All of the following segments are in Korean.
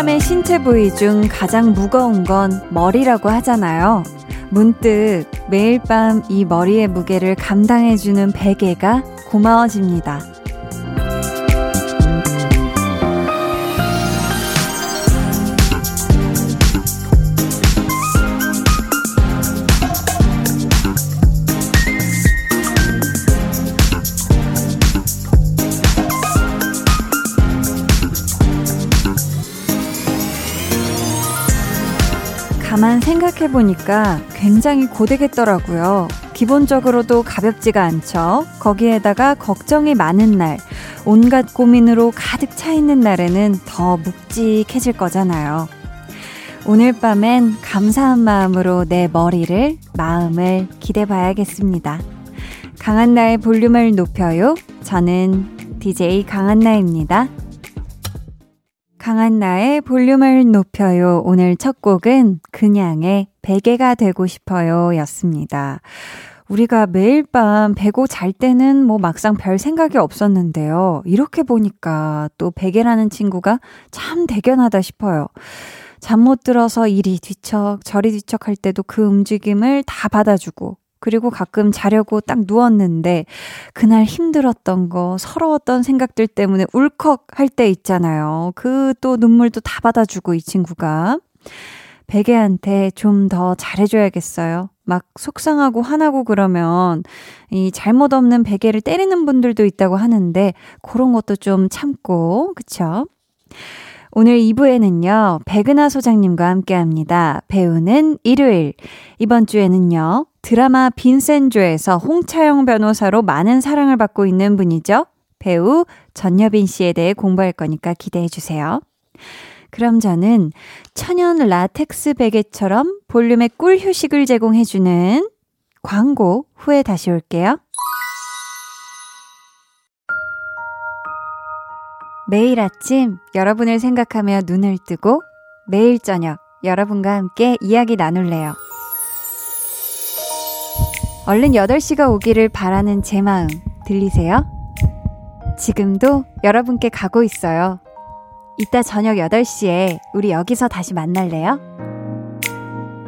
사람의 신체 부위 중 가장 무거운 건 머리라고 하잖아요. 문득 매일 밤 이 머리의 무게를 감당해주는 베개가 고마워집니다. 가만 생각해보니까 굉장히 고되겠더라고요. 기본적으로도 가볍지가 않죠. 거기에다가 걱정이 많은 날, 온갖 고민으로 가득 차 있는 날에는 더 묵직해질 거잖아요. 오늘 밤엔 감사한 마음으로 내 머리를, 마음을 기대봐야겠습니다. 강한나의 볼륨을 높여요. 저는 DJ 강한나입니다. 강한 나의 볼륨을 높여요. 오늘 첫 곡은 그냥의 베개가 되고 싶어요 였습니다. 우리가 매일 밤 베고 잘 때는 뭐 막상 별 생각이 없었는데요. 이렇게 보니까 또 베개라는 친구가 참 대견하다 싶어요. 잠 못 들어서 이리 뒤척 저리 뒤척 할 때도 그 움직임을 다 받아주고 그리고 가끔 자려고 딱 누웠는데 그날 힘들었던 거, 서러웠던 생각들 때문에 울컥 할 때 있잖아요. 그 또 눈물도 다 받아주고 이 친구가. 베개한테 좀 더 잘해줘야겠어요. 막 속상하고 화나고 그러면 이 잘못 없는 베개를 때리는 분들도 있다고 하는데 그런 것도 좀 참고, 그쵸? 오늘 2부에는요, 백은하 소장님과 함께 합니다. 배우는 일요일. 이번 주에는요, 드라마 빈센조에서 홍차영 변호사로 많은 사랑을 받고 있는 분이죠. 배우 전여빈 씨에 대해 공부할 거니까 기대해 주세요. 그럼 저는 천연 라텍스 베개처럼 볼륨의 꿀 휴식을 제공해주는 광고 후에 다시 올게요. 매일 아침 여러분을 생각하며 눈을 뜨고 매일 저녁 여러분과 함께 이야기 나눌래요. 얼른 8시가 오기를 바라는 제 마음 들리세요? 지금도 여러분께 가고 있어요. 이따 저녁 8시에 우리 여기서 다시 만날래요?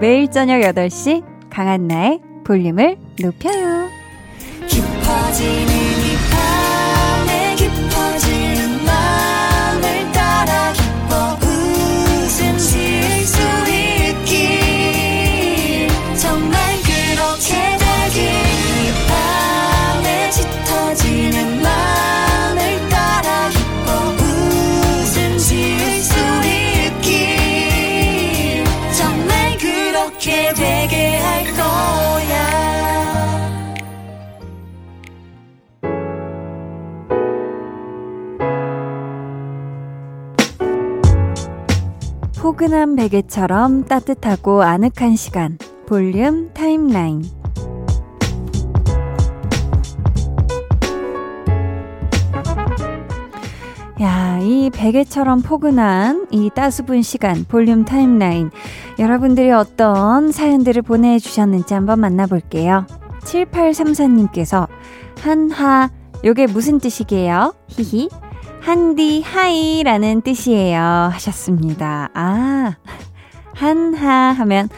매일 저녁 8시 강한나의 볼륨을 높여요. 깊어지는 포근한 베개처럼 따뜻하고 아늑한 시간 볼륨 타임라인 야, 이 베개처럼 포근한 이 따스운 시간 볼륨 타임라인 여러분들이 어떤 사연들을 보내주셨는지 한번 만나볼게요. 7834님께서 한하 요게 무슨 뜻이게요? 히히 한디 하이라는 뜻이에요. 하셨습니다. 아, 한하 하면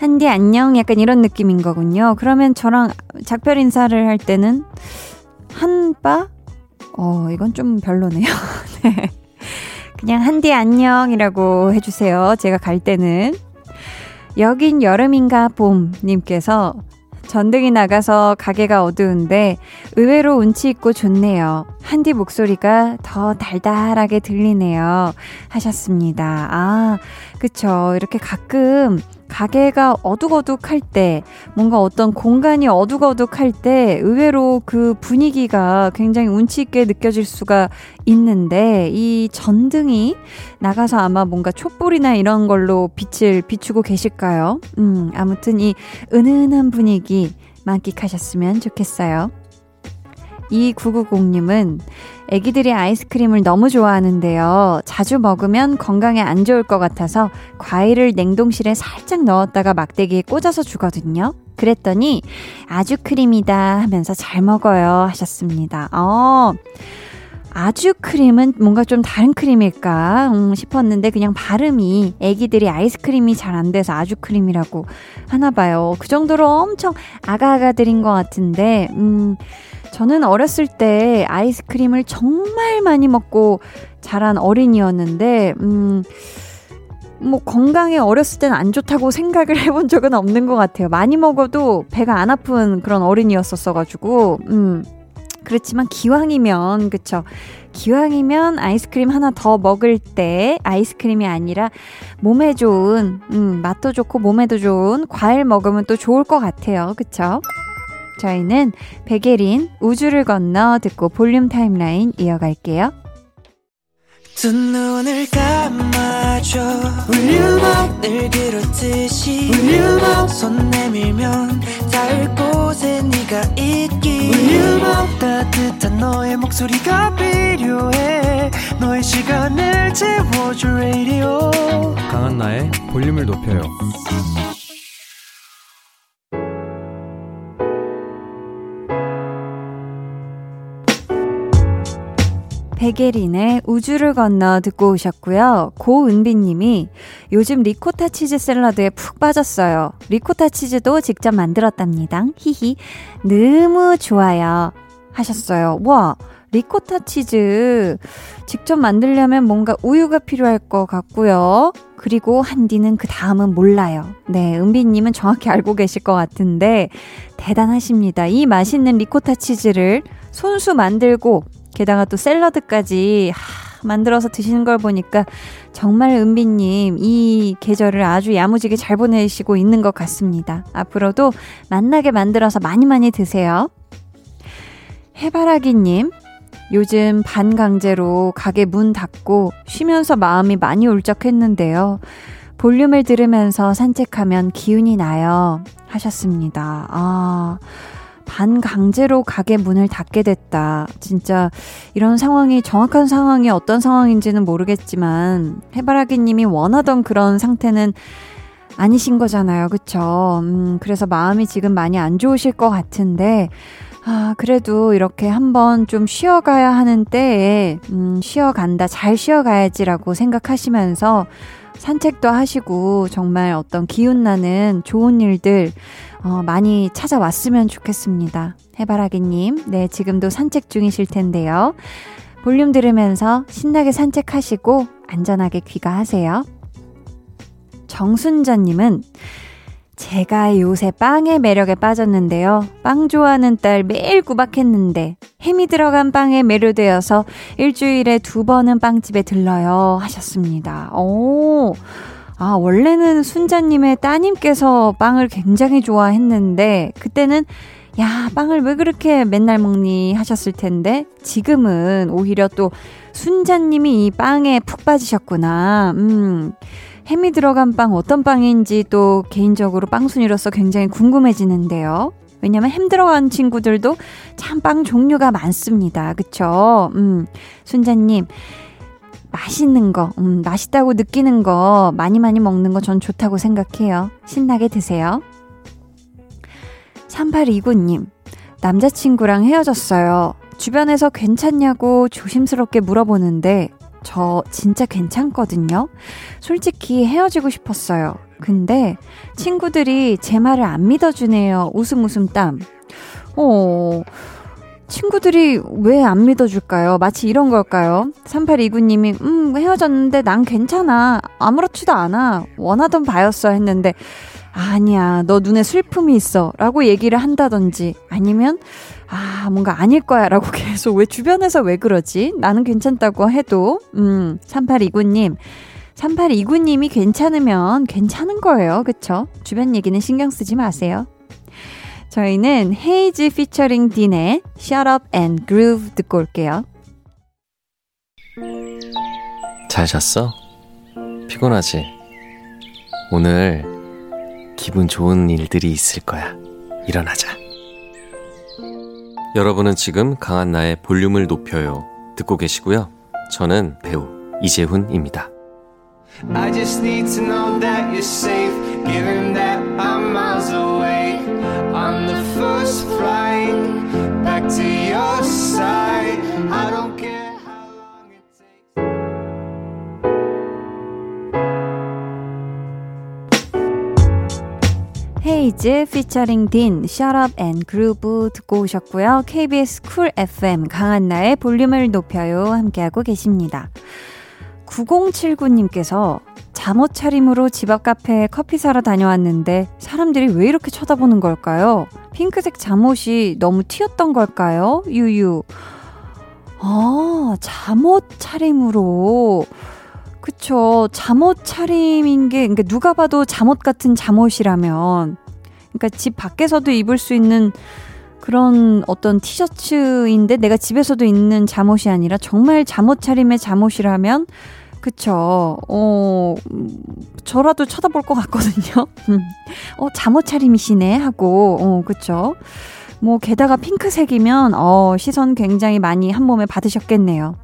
한디 안녕 약간 이런 느낌인 거군요. 그러면 저랑 작별 인사를 할 때는 한바? 어, 이건 좀 별로네요. 네. 그냥 한디 안녕이라고 해주세요. 제가 갈 때는. 여긴 여름인가 봄님께서 전등이 나가서 가게가 어두운데 의외로 운치 있고 좋네요. 한디 목소리가 더 달달하게 들리네요. 하셨습니다. 아, 그쵸. 이렇게 가끔 가게가 어둑어둑할 때, 뭔가 어떤 공간이 어둑어둑할 때 의외로 그 분위기가 굉장히 운치 있게 느껴질 수가 있는데, 이 전등이 나가서 아마 뭔가 촛불이나 이런 걸로 빛을 비추고 계실까요? 음, 아무튼 이 은은한 분위기 만끽하셨으면 좋겠어요. 2990님은 애기들이 아이스크림을 너무 좋아하는데요. 자주 먹으면 건강에 안 좋을 것 같아서 과일을 냉동실에 살짝 넣었다가 막대기에 꽂아서 주거든요. 그랬더니 아주 크림이다 하면서 잘 먹어요 하셨습니다. 어. 아주 크림은 뭔가 좀 다른 크림일까 음, 싶었는데 그냥 발음이 애기들이 아이스크림이 잘 안 돼서 아주 크림이라고 하나 봐요. 그 정도로 엄청 아가아가들인 것 같은데 음 저는 어렸을 때 아이스크림을 정말 많이 먹고 자란 어린이였는데 음 뭐 건강에 어렸을 때는 안 좋다고 생각을 해본 적은 없는 것 같아요. 많이 먹어도 배가 안 아픈 그런 어린이였었어가지고 음 그렇지만 기왕이면 그쵸? 기왕이면 아이스크림 하나 더 먹을 때 아이스크림이 아니라 몸에 좋은 음, 맛도 좋고 몸에도 좋은 과일 먹으면 또 좋을 것 같아요. 그쵸 저희는 백예린 우주를 건너 듣고 볼륨 타임라인 이어갈게요. 두 눈을 감아줘. volume up 늘 그렇듯이 volume up 손 내밀면 닿을 곳에 네가 있기. volume up 따뜻한 너의 목소리가 필요해. 너의 시간을 채워줄 radio. 강한나의 볼륨을 높여요 백예린의 우주를 건너 듣고 오셨고요. 고은비님이 요즘 리코타 치즈 샐러드에 푹 빠졌어요. 리코타 치즈도 직접 만들었답니다. 히히. 너무 좋아요. 하셨어요. 와, 리코타 치즈 직접 만들려면 뭔가 우유가 필요할 것 같고요. 그리고 한디는 그 다음은 몰라요. 네, 은비님은 정확히 알고 계실 것 같은데 대단하십니다. 이 맛있는 리코타 치즈를 손수 만들고 게다가 또 샐러드까지 하, 만들어서 드시는 걸 보니까 정말 은비님 이 계절을 아주 야무지게 잘 보내시고 있는 것 같습니다. 앞으로도 만나게 만들어서 많이 많이 드세요. 해바라기님, 요즘 반강제로 가게 문 닫고 쉬면서 마음이 많이 울적했는데요. 볼륨을 들으면서 산책하면 기운이 나요. 하셨습니다. 아. 반강제로 가게 문을 닫게 됐다. 진짜 이런 상황이 정확한 상황이 어떤 상황인지는 모르겠지만 해바라기 님이 원하던 그런 상태는 아니신 거잖아요. 그쵸? 음, 그래서 마음이 지금 많이 안 좋으실 것 같은데 아, 그래도 이렇게 한번 좀 쉬어가야 하는 때에, 음, 쉬어간다, 잘 쉬어가야지라고 생각하시면서 산책도 하시고 정말 어떤 기운나는 좋은 일들 어, 많이 찾아왔으면 좋겠습니다. 해바라기님, 네, 지금도 산책 중이실 텐데요. 볼륨 들으면서 신나게 산책하시고 안전하게 귀가하세요. 정순자님은 제가 요새 빵의 매력에 빠졌는데요. 빵 좋아하는 딸 매일 구박했는데 햄이 들어간 빵에 매료되어서 일주일에 두 번은 빵집에 들러요 하셨습니다. 오. 아, 원래는 순자님의 따님께서 빵을 굉장히 좋아했는데, 그때는, 야, 빵을 왜 그렇게 맨날 먹니 하셨을 텐데, 지금은 오히려 또 순자님이 이 빵에 푹 빠지셨구나. 음. 햄이 들어간 빵 어떤 빵인지 또 개인적으로 빵순이로서 굉장히 궁금해지는데요. 왜냐면 햄 들어간 친구들도 참 빵 종류가 많습니다. 그쵸? 음, 순자님, 맛있는 거, 음, 맛있다고 느끼는 거 많이 많이 먹는 거 전 좋다고 생각해요. 신나게 드세요. 3829님, 남자친구랑 헤어졌어요. 주변에서 괜찮냐고 조심스럽게 물어보는데, 저 진짜 괜찮거든요? 솔직히 헤어지고 싶었어요. 근데 친구들이 제 말을 안 믿어주네요. 웃음 웃음 땀. 어, 친구들이 왜 안 믿어줄까요? 마치 이런 걸까요? 3829님이, 음, 헤어졌는데 난 괜찮아. 아무렇지도 않아. 원하던 바였어. 했는데, 아니야. 너 눈에 슬픔이 있어. 라고 얘기를 한다든지, 아니면, 아, 뭔가 아닐 거야. 라고 계속 왜 주변에서 왜 그러지? 나는 괜찮다고 해도, 음, 3829님. 3829님이 괜찮으면 괜찮은 거예요. 그쵸? 주변 얘기는 신경 쓰지 마세요. 저희는 헤이즈 피처링 딘의 Shut Up and Groove 듣고 올게요. 잘 잤어? 피곤하지? 오늘 기분 좋은 일들이 있을 거야. 일어나자. 여러분은 지금 강한나의 볼륨을 높여요. 듣고 계시고요. 저는 배우 이재훈입니다. I just need to know that you're safe, given that I'm miles away. On the first flight, back to your side. I don't care 헤이즈 피처링 딘 Shut Up and Groove 듣고 오셨고요. KBS 쿨 FM 강한나의 볼륨을 높여요 함께하고 계십니다. 9079님께서 잠옷 차림으로 집 앞 카페에 커피 사러 다녀왔는데 사람들이 왜 이렇게 쳐다보는 걸까요? 핑크색 잠옷이 너무 튀었던 걸까요? 유유. 아, 잠옷 차림으로. 그쵸. 잠옷 차림인 게, 그러니까 누가 봐도 잠옷 같은 잠옷이라면, 그러니까 집 밖에서도 입을 수 있는 그런 어떤 티셔츠인데 내가 집에서도 입는 잠옷이 아니라 정말 잠옷 차림의 잠옷이라면 그쵸. 어, 저라도 쳐다볼 것 같거든요. 어, 잠옷 차림이시네 하고, 어, 그쵸. 뭐, 게다가 핑크색이면, 어, 시선 굉장히 많이 한 몸에 받으셨겠네요.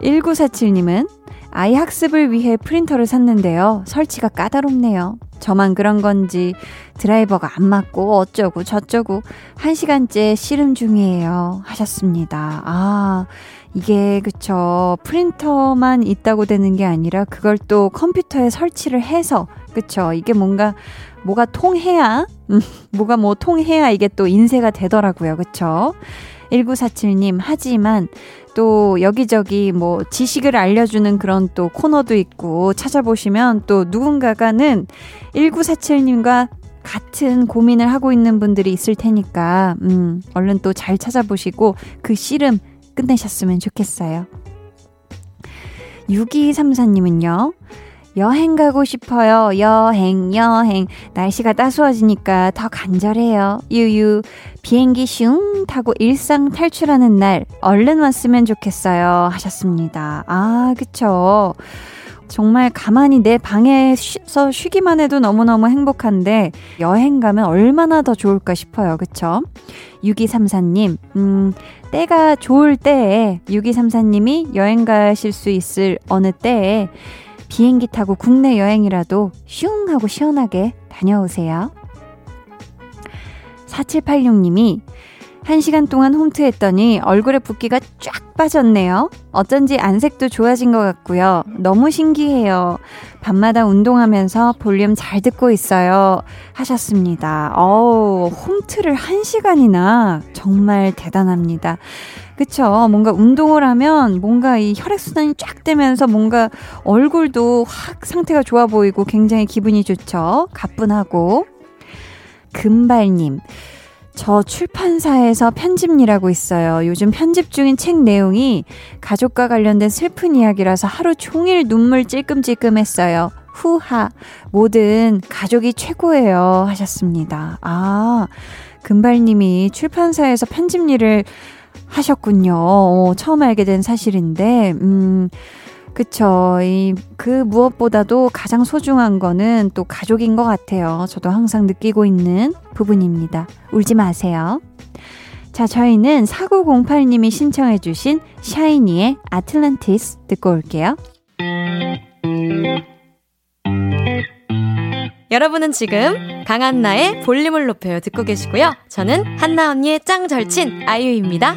1947님은 아이 학습을 위해 프린터를 샀는데요. 설치가 까다롭네요. 저만 그런 건지 드라이버가 안 맞고 어쩌고 저쩌고 한 시간째 씨름 중이에요. 하셨습니다. 아, 이게 그쵸 프린터만 있다고 되는 게 아니라 그걸 또 컴퓨터에 설치를 해서 그쵸 이게 뭔가 뭐가 통해야 음, 뭐가 뭐 통해야 이게 또 인쇄가 되더라고요 그쵸 1947님 하지만 또 여기저기 뭐 지식을 알려주는 그런 또 코너도 있고 찾아보시면 또 누군가가는 1947님과 같은 고민을 하고 있는 분들이 있을 테니까, 음, 얼른 또 잘 찾아보시고 그 씨름 끝내셨으면 좋겠어요. 6234님은요, 여행 가고 싶어요. 여행, 여행. 날씨가 따스워지니까 더 간절해요. 유유. 비행기 슝 타고 일상 탈출하는 날 얼른 왔으면 좋겠어요. 하셨습니다. 아, 그쵸. 정말 가만히 내 방에서 쉬기만 해도 너무너무 행복한데 여행 가면 얼마나 더 좋을까 싶어요. 그쵸? 6234님, 음, 때가 좋을 때에 6234님이 여행 가실 수 있을 어느 때에 비행기 타고 국내 여행이라도 슝 하고 시원하게 다녀오세요. 4786님이 1시간 동안 홈트했더니 얼굴에 붓기가 쫙 빠졌네요. 어쩐지 안색도 좋아진 것 같고요. 너무 신기해요. 밤마다 운동하면서 볼륨 잘 듣고 있어요. 하셨습니다. 어우, 홈트를 1시간이나 정말 대단합니다. 그쵸. 뭔가 운동을 하면 뭔가 이 혈액순환이 쫙 되면서 뭔가 얼굴도 확 상태가 좋아 보이고 굉장히 기분이 좋죠. 가뿐하고. 금발님. 저 출판사에서 편집 일하고 있어요. 요즘 편집 중인 책 내용이 가족과 관련된 슬픈 이야기라서 하루 종일 눈물 찔끔찔끔 했어요. 후하. 모든 가족이 최고예요. 하셨습니다. 아, 금발님이 출판사에서 편집 일을 하셨군요. 어, 처음 알게 된 사실인데, 음, 그쵸. 이, 그 무엇보다도 가장 소중한 거는 또 가족인 것 같아요. 저도 항상 느끼고 있는 부분입니다. 울지 마세요. 자, 저희는 4908님이 신청해주신 샤이니의 아틀란티스 듣고 올게요. 여러분은 지금 강한나의 볼륨을 높여요 듣고 계시고요. 저는 한나 언니의 짱 절친 아이유입니다.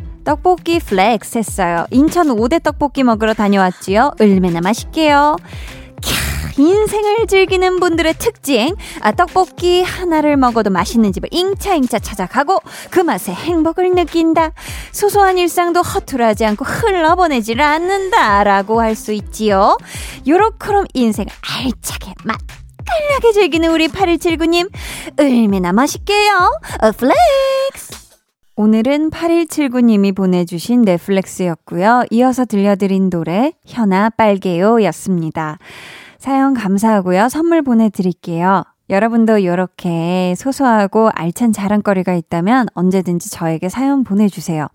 떡볶이 flex 했어요. 인천 5대 떡볶이 먹으러 다녀왔지요. 얼마나 맛있게요. 캬, 인생을 즐기는 분들의 특징. 아, 떡볶이 하나를 먹어도 맛있는 집을 잉차잉차 찾아가고 그 맛에 행복을 느낀다. 소소한 일상도 허투루하지 않고 흘러보내질 않는다. 라고 할 수 있지요. 요렇게럼 인생을 알차게 맛깔나게 즐기는 우리 8179님. 얼마나 맛있게요. 어, flex! 오늘은 8179님이 보내주신 내 flex였고요. 이어서 들려드린 노래 현아 빨개요 였습니다. 사연 감사하고요. 선물 보내드릴게요. 여러분도 이렇게 소소하고 알찬 자랑거리가 있다면 언제든지 저에게 사연 보내주세요.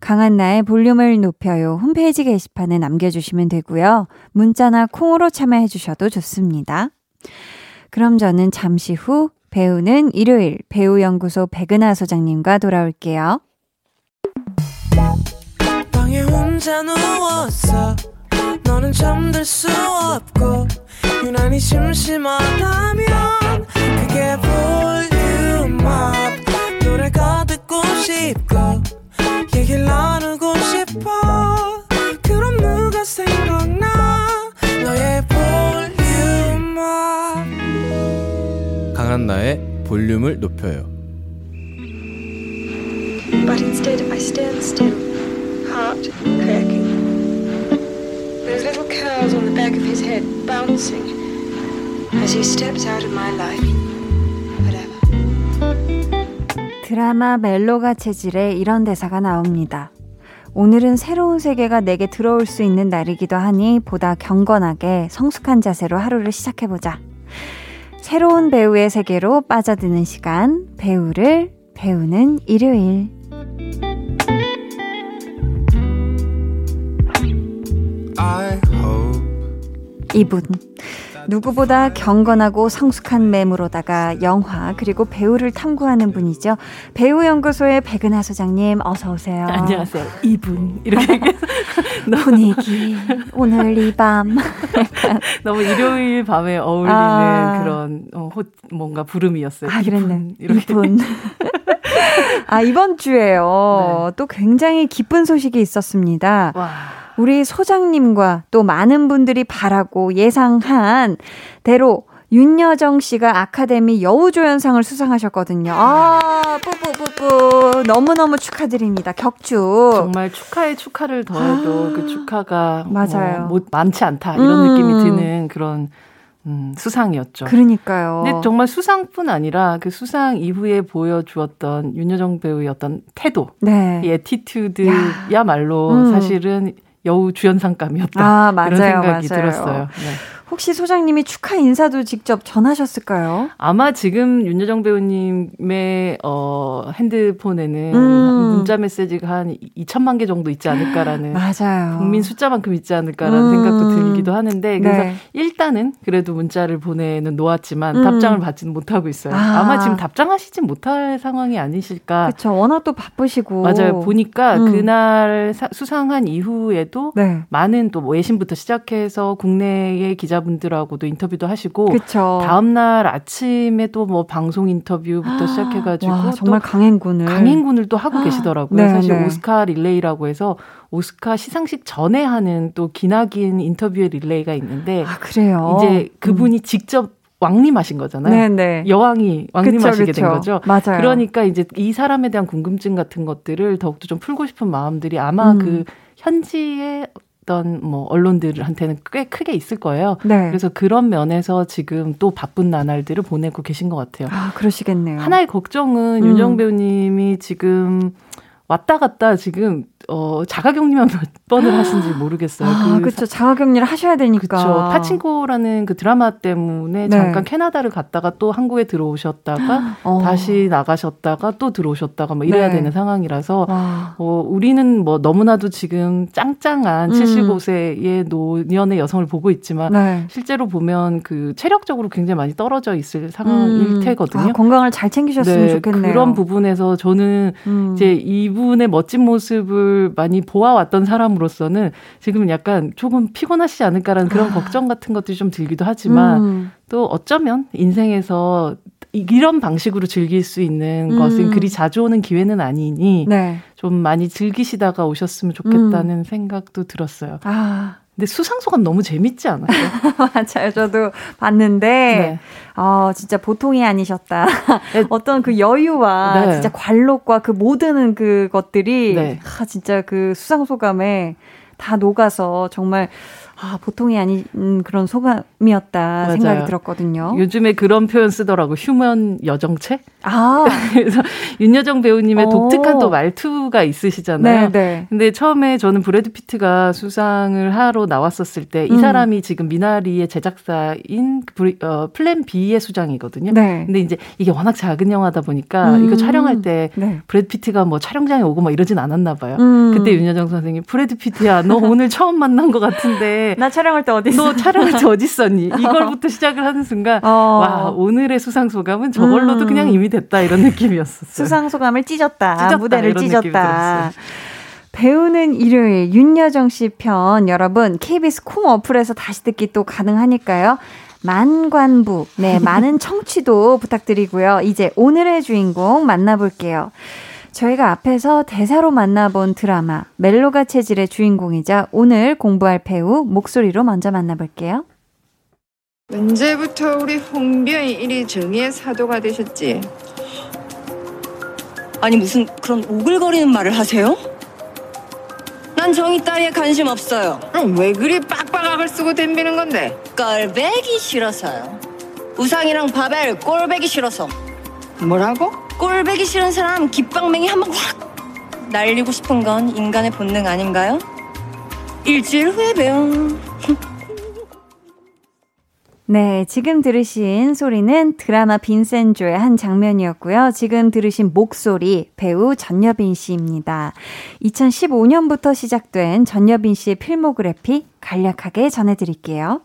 강한나의 볼륨을 높여요. 홈페이지 게시판에 남겨주시면 되고요. 문자나 콩으로 참여해주셔도 좋습니다. 그럼 저는 잠시 후 배우는 일요일 배우연구소 백은하 소장님과 돌아올게요. 방에 혼자 누웠어 강한나의 볼륨을 높여요. But instead I stand still, heart cracking. Those little curls on the back of his head bouncing as he steps out of my life. Whatever. 드라마 멜로가 체질에 이런 대사가 나옵니다. 오늘은 새로운 세계가 내게 들어올 수 있는 날이기도 하니 보다 경건하게 성숙한 자세로 하루를 시작해보자. 새로운 배우의 세계로 빠져드는 시간, 배우를 배우는 일요일. 이분. 누구보다 경건하고 성숙한 매무로다가 영화 그리고 배우를 탐구하는 분이죠. 배우연구소의 백은하 소장님 어서 오세요. 안녕하세요. 이분 이렇게 분위기 오늘 이 밤 너무 일요일 밤에 어울리는 아. 그런 어, 호, 뭔가 부름이었어요. 아 그랬네. 이분. 아 이번 주에요. 네. 또 굉장히 기쁜 소식이 있었습니다. 와. 우리 소장님과 또 많은 분들이 바라고 예상한 대로 윤여정 씨가 아카데미 여우조연상을 수상하셨거든요. 아, 뿌뿌뿌뿌. 너무너무 축하드립니다. 격축. 정말 축하에 축하를 더해도 아, 그 축하가 뭐 맞아요. 뭐, 많지 않다. 이런 음. 느낌이 드는 그런 음, 수상이었죠. 그러니까요. 근데 정말 수상뿐 아니라 그 수상 이후에 보여주었던 윤여정 배우의 어떤 태도, 네. 이 attitude야말로 음. 사실은 여우 주연상감이었다. 아, 맞아요, 그런 생각이 맞아요. 들었어요. 네. 혹시 소장님이 축하 인사도 직접 전하셨을까요? 아마 지금 윤여정 배우님의 어, 핸드폰에는 음. 문자 메시지가 한 2천만 개 정도 있지 않을까라는 맞아요. 국민 숫자만큼 있지 않을까라는 음. 생각도 들기도 하는데 그래서 네. 일단은 그래도 문자를 보내는 놓았지만 음. 답장을 받지는 못하고 있어요. 아. 마 지금 답장하시진 못할 상황이 아니실까. 그렇죠. 워낙 또 바쁘시고 맞아요. 보니까 음. 그날 사, 수상한 이후에도 네. 많은 또 외신부터 시작해서 국내의 기자 기자분들하고도 인터뷰도 하시고 그쵸. 다음 날 아침에 또 뭐 방송 인터뷰부터 아, 시작해 가지고 정말 강행군을 강행군을 또 하고 아, 계시더라고요. 네, 사실 네. 오스카 릴레이라고 해서 오스카 시상식 전에 하는 또 기나긴 인터뷰의 릴레이가 있는데 아, 그래요. 이제 그분이 음. 직접 왕림하신 거잖아요. 네네. 네. 여왕이 왕림하시게 그쵸, 그쵸. 된 거죠. 맞아요. 그러니까 이제 이 사람에 대한 궁금증 같은 것들을 더욱더 좀 풀고 싶은 마음들이 아마 음. 그 현지의 있던 뭐 언론들한테는 꽤 크게 있을 거예요. 네. 그래서 그런 면에서 지금 또 바쁜 나날들을 보내고 계신 것 같아요. 아, 그러시겠네요. 하나의 걱정은 음. 윤정 배우님이 지금 왔다 갔다 지금 어, 자가격리만 몇 번을 하신지 모르겠어요. 아, 그 그렇죠. 자가격리를 하셔야 되니까. 그렇죠. 파친코라는 그 드라마 때문에 네. 잠깐 캐나다를 갔다가 또 한국에 들어오셨다가 어. 다시 나가셨다가 또 들어오셨다가 뭐 이래야 네. 되는 상황이라서 어, 우리는 뭐 너무나도 지금 짱짱한 음. 75세의 노년의 여성을 보고 있지만 네. 실제로 보면 그 체력적으로 굉장히 많이 떨어져 있을 상황일 음. 테거든요. 아, 건강을 잘 챙기셨으면 네, 좋겠네요. 그런 부분에서 저는 음. 이제 이분의 멋진 모습을 많이 보아왔던 사람으로서는 지금 약간 조금 피곤하시지 않을까라는 그런 아. 걱정 같은 것들이 좀 들기도 하지만 음. 또 어쩌면 인생에서 이런 방식으로 즐길 수 있는 음. 것은 그리 자주 오는 기회는 아니니 네. 좀 많이 즐기시다가 오셨으면 좋겠다는 음. 생각도 들었어요. 아. 근데 수상소감 너무 재밌지 않아요? 맞아요. 저도 봤는데, 네. 어, 진짜 보통이 아니셨다. 네. 어떤 그 여유와 네. 진짜 관록과 그 모든 그 것들이, 네. 아, 진짜 그 수상소감에 다 녹아서 정말 아, 보통이 아닌 그런 소감 이었다. 생각이 들었거든요. 요즘에 그런 표현 쓰더라고. 휴먼 여정체? 아. 그래서 윤여정 배우님의 오. 독특한 또 말투가 있으시잖아요. 네, 네. 근데 처음에 저는 브래드 피트가 수상을 하러 나왔었을 때이 음. 사람이 지금 미나리의 제작사인 어, 플랜 B의 수장이거든요. 네. 근데 이제 이게 워낙 작은 영화다 보니까 음. 이거 촬영할 때 네. 브래드 피트가 뭐 촬영장에 오고 막 이러진 않았나 봐요. 음. 그때 윤여정 선생님 브래드 피트야 너 오늘 처음 만난 것 같은데 나 촬영할 때 어디 있어? 너 촬영할 때 어디 있 었니? 이걸부터 시작을 하는 순간 어. 와 오늘의 수상 소감은 저걸로도 음. 그냥 이미 됐다 이런 느낌이었었어요. 수상 소감을 찢었다. 찢었다 무대를 찢었다. 배우는 일요일 윤여정 씨 편 여러분 KBS 콩 어플에서 다시 듣기 또 가능하니까요. 만관부, 네, 많은 청취도 부탁드리고요. 이제 오늘의 주인공 만나볼게요. 저희가 앞에서 대사로 만나본 드라마 멜로가 체질의 주인공이자 오늘 공부할 배우 목소리로 먼저 만나볼게요. 언제부터 우리 홍변이 이리 정의의 사도가 되셨지? 아니 무슨 그런 오글거리는 말을 하세요? 난 정의 따위에 관심 없어요. 왜 그리 빡빡악을 쓰고 덤비는 건데? 꼴배기 싫어서요. 우상이랑 바벨 꼴배기 싫어서. 뭐라고? 꼴배기 싫은 사람 깃방맹이 한 번 확 날리고 싶은 건 인간의 본능 아닌가요? 일주일 후에 봬요. 네, 지금 들으신 소리는 드라마 빈센조의 한 장면이었고요. 지금 들으신 목소리 배우 전여빈 씨입니다. 2015년부터 시작된 전여빈 씨의 필모그래피 간략하게 전해드릴게요.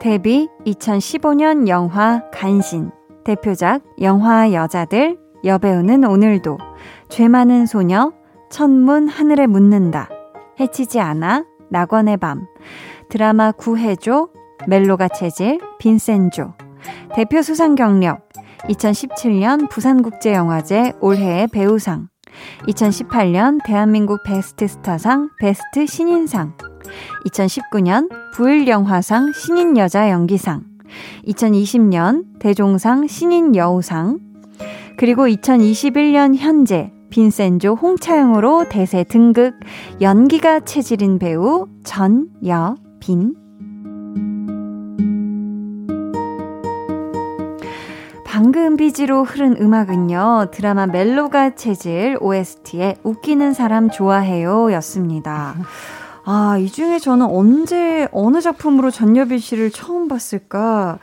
데뷔 2015년 영화 간신, 대표작 영화 여자들, 여배우는 오늘도, 죄 많은 소녀, 천문 하늘에 묻는다, 해치지 않아, 낙원의 밤, 드라마 구해줘, 멜로가 체질, 빈센조, 대표 수상 경력, 2017년 부산국제영화제 올해의 배우상, 2018년 대한민국 베스트 스타상 베스트 신인상, 2019년 부일영화상 신인 여자 연기상, 2020년 대종상 신인 여우상, 그리고 2021년 현재 빈센조 홍차영으로 대세 등극 연기가 체질인 배우 전여빈. 방금 비지로 흐른 음악은요, 드라마 멜로가 체질 OST의 웃기는 사람 좋아해요 였습니다. 아, 이 중에 저는 언제, 어느 작품으로 전여빈 씨를 처음 봤을까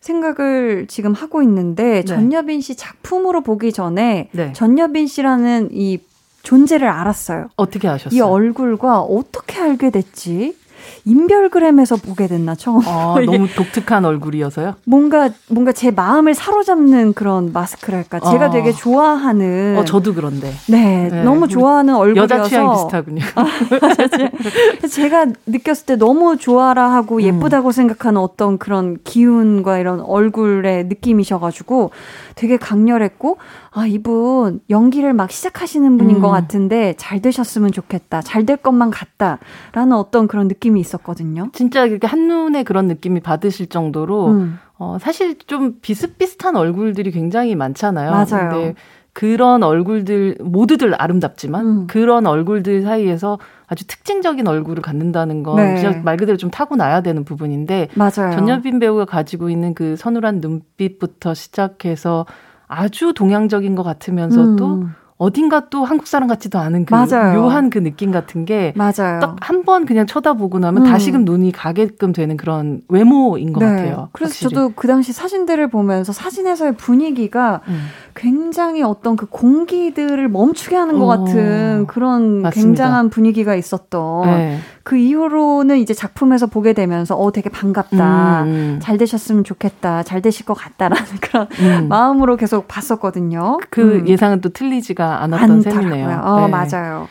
생각을 지금 하고 있는데, 네. 전여빈 씨 작품으로 보기 전에 네. 전여빈 씨라는 이 존재를 알았어요. 어떻게 아셨어요? 이 얼굴과 어떻게 알게 됐지? 인별그램에서 보게 됐나 처음. 아, 너무 독특한 얼굴이어서요? 뭔가 뭔가 제 마음을 사로잡는 그런 마스크랄까. 제가 아. 되게 좋아하는. 어, 저도 그런데. 네, 네. 너무 좋아하는 얼굴이어서. 여자 취향 비슷하군요. 아, 제가 느꼈을 때 너무 좋아라 하고 음. 예쁘다고 음. 생각하는 어떤 그런 기운과 이런 얼굴의 느낌이셔가지고 되게 강렬했고 아, 이분 연기를 막 시작하시는 분인 음. 것 같은데 잘 되셨으면 좋겠다. 잘 될 것만 같다. 라는 어떤 그런 느낌이 있었거든요. 진짜 이렇게 한눈에 그런 느낌이 받으실 정도로 음. 어, 사실 좀 비슷비슷한 얼굴들이 굉장히 많잖아요. 맞아요. 그런 얼굴들 모두들 아름답지만 음. 그런 얼굴들 사이에서 아주 특징적인 얼굴을 갖는다는 건 네. 말 그대로 좀 타고나야 되는 부분인데 맞아요. 전여빈 배우가 가지고 있는 그 서늘한 눈빛부터 시작해서 아주 동양적인 것 같으면서도 음. 어딘가 또 한국 사람 같지도 않은 그 맞아요. 묘한 그 느낌 같은 게 딱 한 번 그냥 쳐다보고 나면 음. 다시금 눈이 가게끔 되는 그런 외모인 것 네. 같아요. 그래서 확실히. 저도 그 당시 사진들을 보면서 사진에서의 분위기가 음. 굉장히 어떤 그 공기들을 멈추게 하는 것 오. 같은 그런 맞습니다. 굉장한 분위기가 있었던 네. 그 이후로는 이제 작품에서 보게 되면서 어 되게 반갑다. 음. 음. 잘 되셨으면 좋겠다. 잘 되실 것 같다라는 그런 음. 마음으로 계속 봤었거든요. 그 음. 예상은 또 틀리지가 않았던 셈이네요. 어, 네. 맞아요.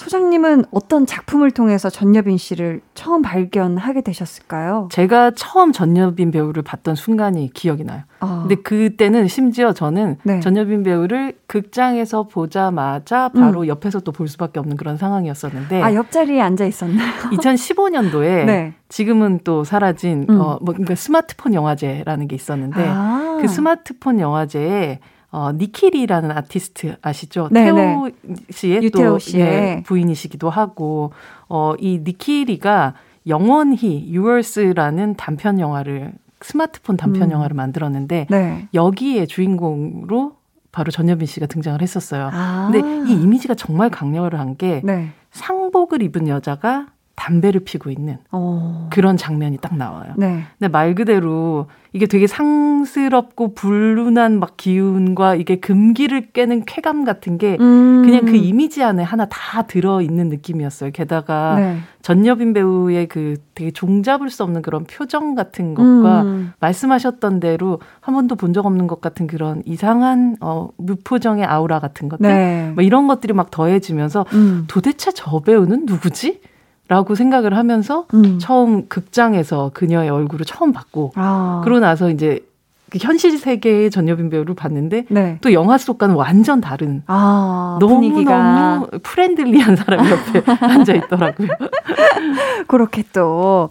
소장님은 어떤 작품을 통해서 전여빈 씨를 처음 발견하게 되셨을까요? 제가 처음 전여빈 배우를 봤던 순간이 기억이 나요. 아. 근데 그때는 심지어 저는 네. 전여빈 배우를 극장에서 보자마자 바로 음. 옆에서 또 볼 수밖에 없는 그런 상황이었었는데 아 옆자리에 앉아 있었나요? 2015년도에 네. 지금은 또 사라진 음. 어뭐 그러니까 스마트폰 영화제라는 게 있었는데 아. 그 스마트폰 영화제에 어, 니키리라는 아티스트 아시죠? 네네. 태호 씨의 또 씨의. 예, 부인이시기도 하고, 어, 이 니키리가 영원히 유얼스라는 단편 영화를 스마트폰 단편 음. 영화를 만들었는데 네. 여기에 주인공으로 바로 전여빈 씨가 등장을 했었어요. 아. 근데 이 이미지가 정말 강렬한 게 네. 상복을 입은 여자가 담배를 피고 있는 오. 그런 장면이 딱 나와요. 네. 근데 말 그대로 이게 되게 상스럽고 불운한 막 기운과 이게 금기를 깨는 쾌감 같은 게 음. 그냥 그 이미지 안에 하나 다 들어 있는 느낌이었어요. 게다가 네. 전여빈 배우의 그 되게 종잡을 수 없는 그런 표정 같은 것과 음. 말씀하셨던 대로 한 번도 본 적 없는 것 같은 그런 이상한 어 무표정의 아우라 같은 것들 네. 뭐 이런 것들이 막 더해지면서 음. 도대체 저 배우는 누구지? 라고 생각을 하면서 음. 처음 극장에서 그녀의 얼굴을 처음 봤고 아. 그러고 나서 이제 그 현실 세계의 전여빈 배우를 봤는데 네. 또 영화 속과는 완전 다른 아, 너무 너무 friendly한 사람이 옆에 앉아 있더라고요. 그렇게 또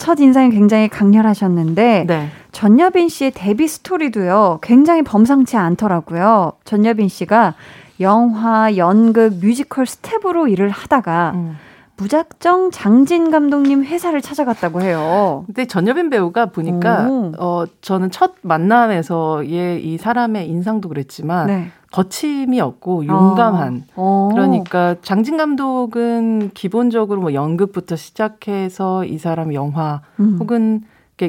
첫 인상이 굉장히 강렬하셨는데 네. 전여빈 씨의 데뷔 스토리도요 굉장히 범상치 않더라고요. 전여빈 씨가 영화, 연극, 뮤지컬 스텝으로 일을 하다가 음. 무작정 장진 감독님 회사를 찾아갔다고 해요. 근데 전여빈 배우가 보니까 오. 어 저는 첫 만남에서 얘 이 사람의 인상도 그랬지만 네. 거침이 없고 용감한 아. 그러니까 장진 감독은 기본적으로 뭐 연극부터 시작해서 이 사람 영화 음. 혹은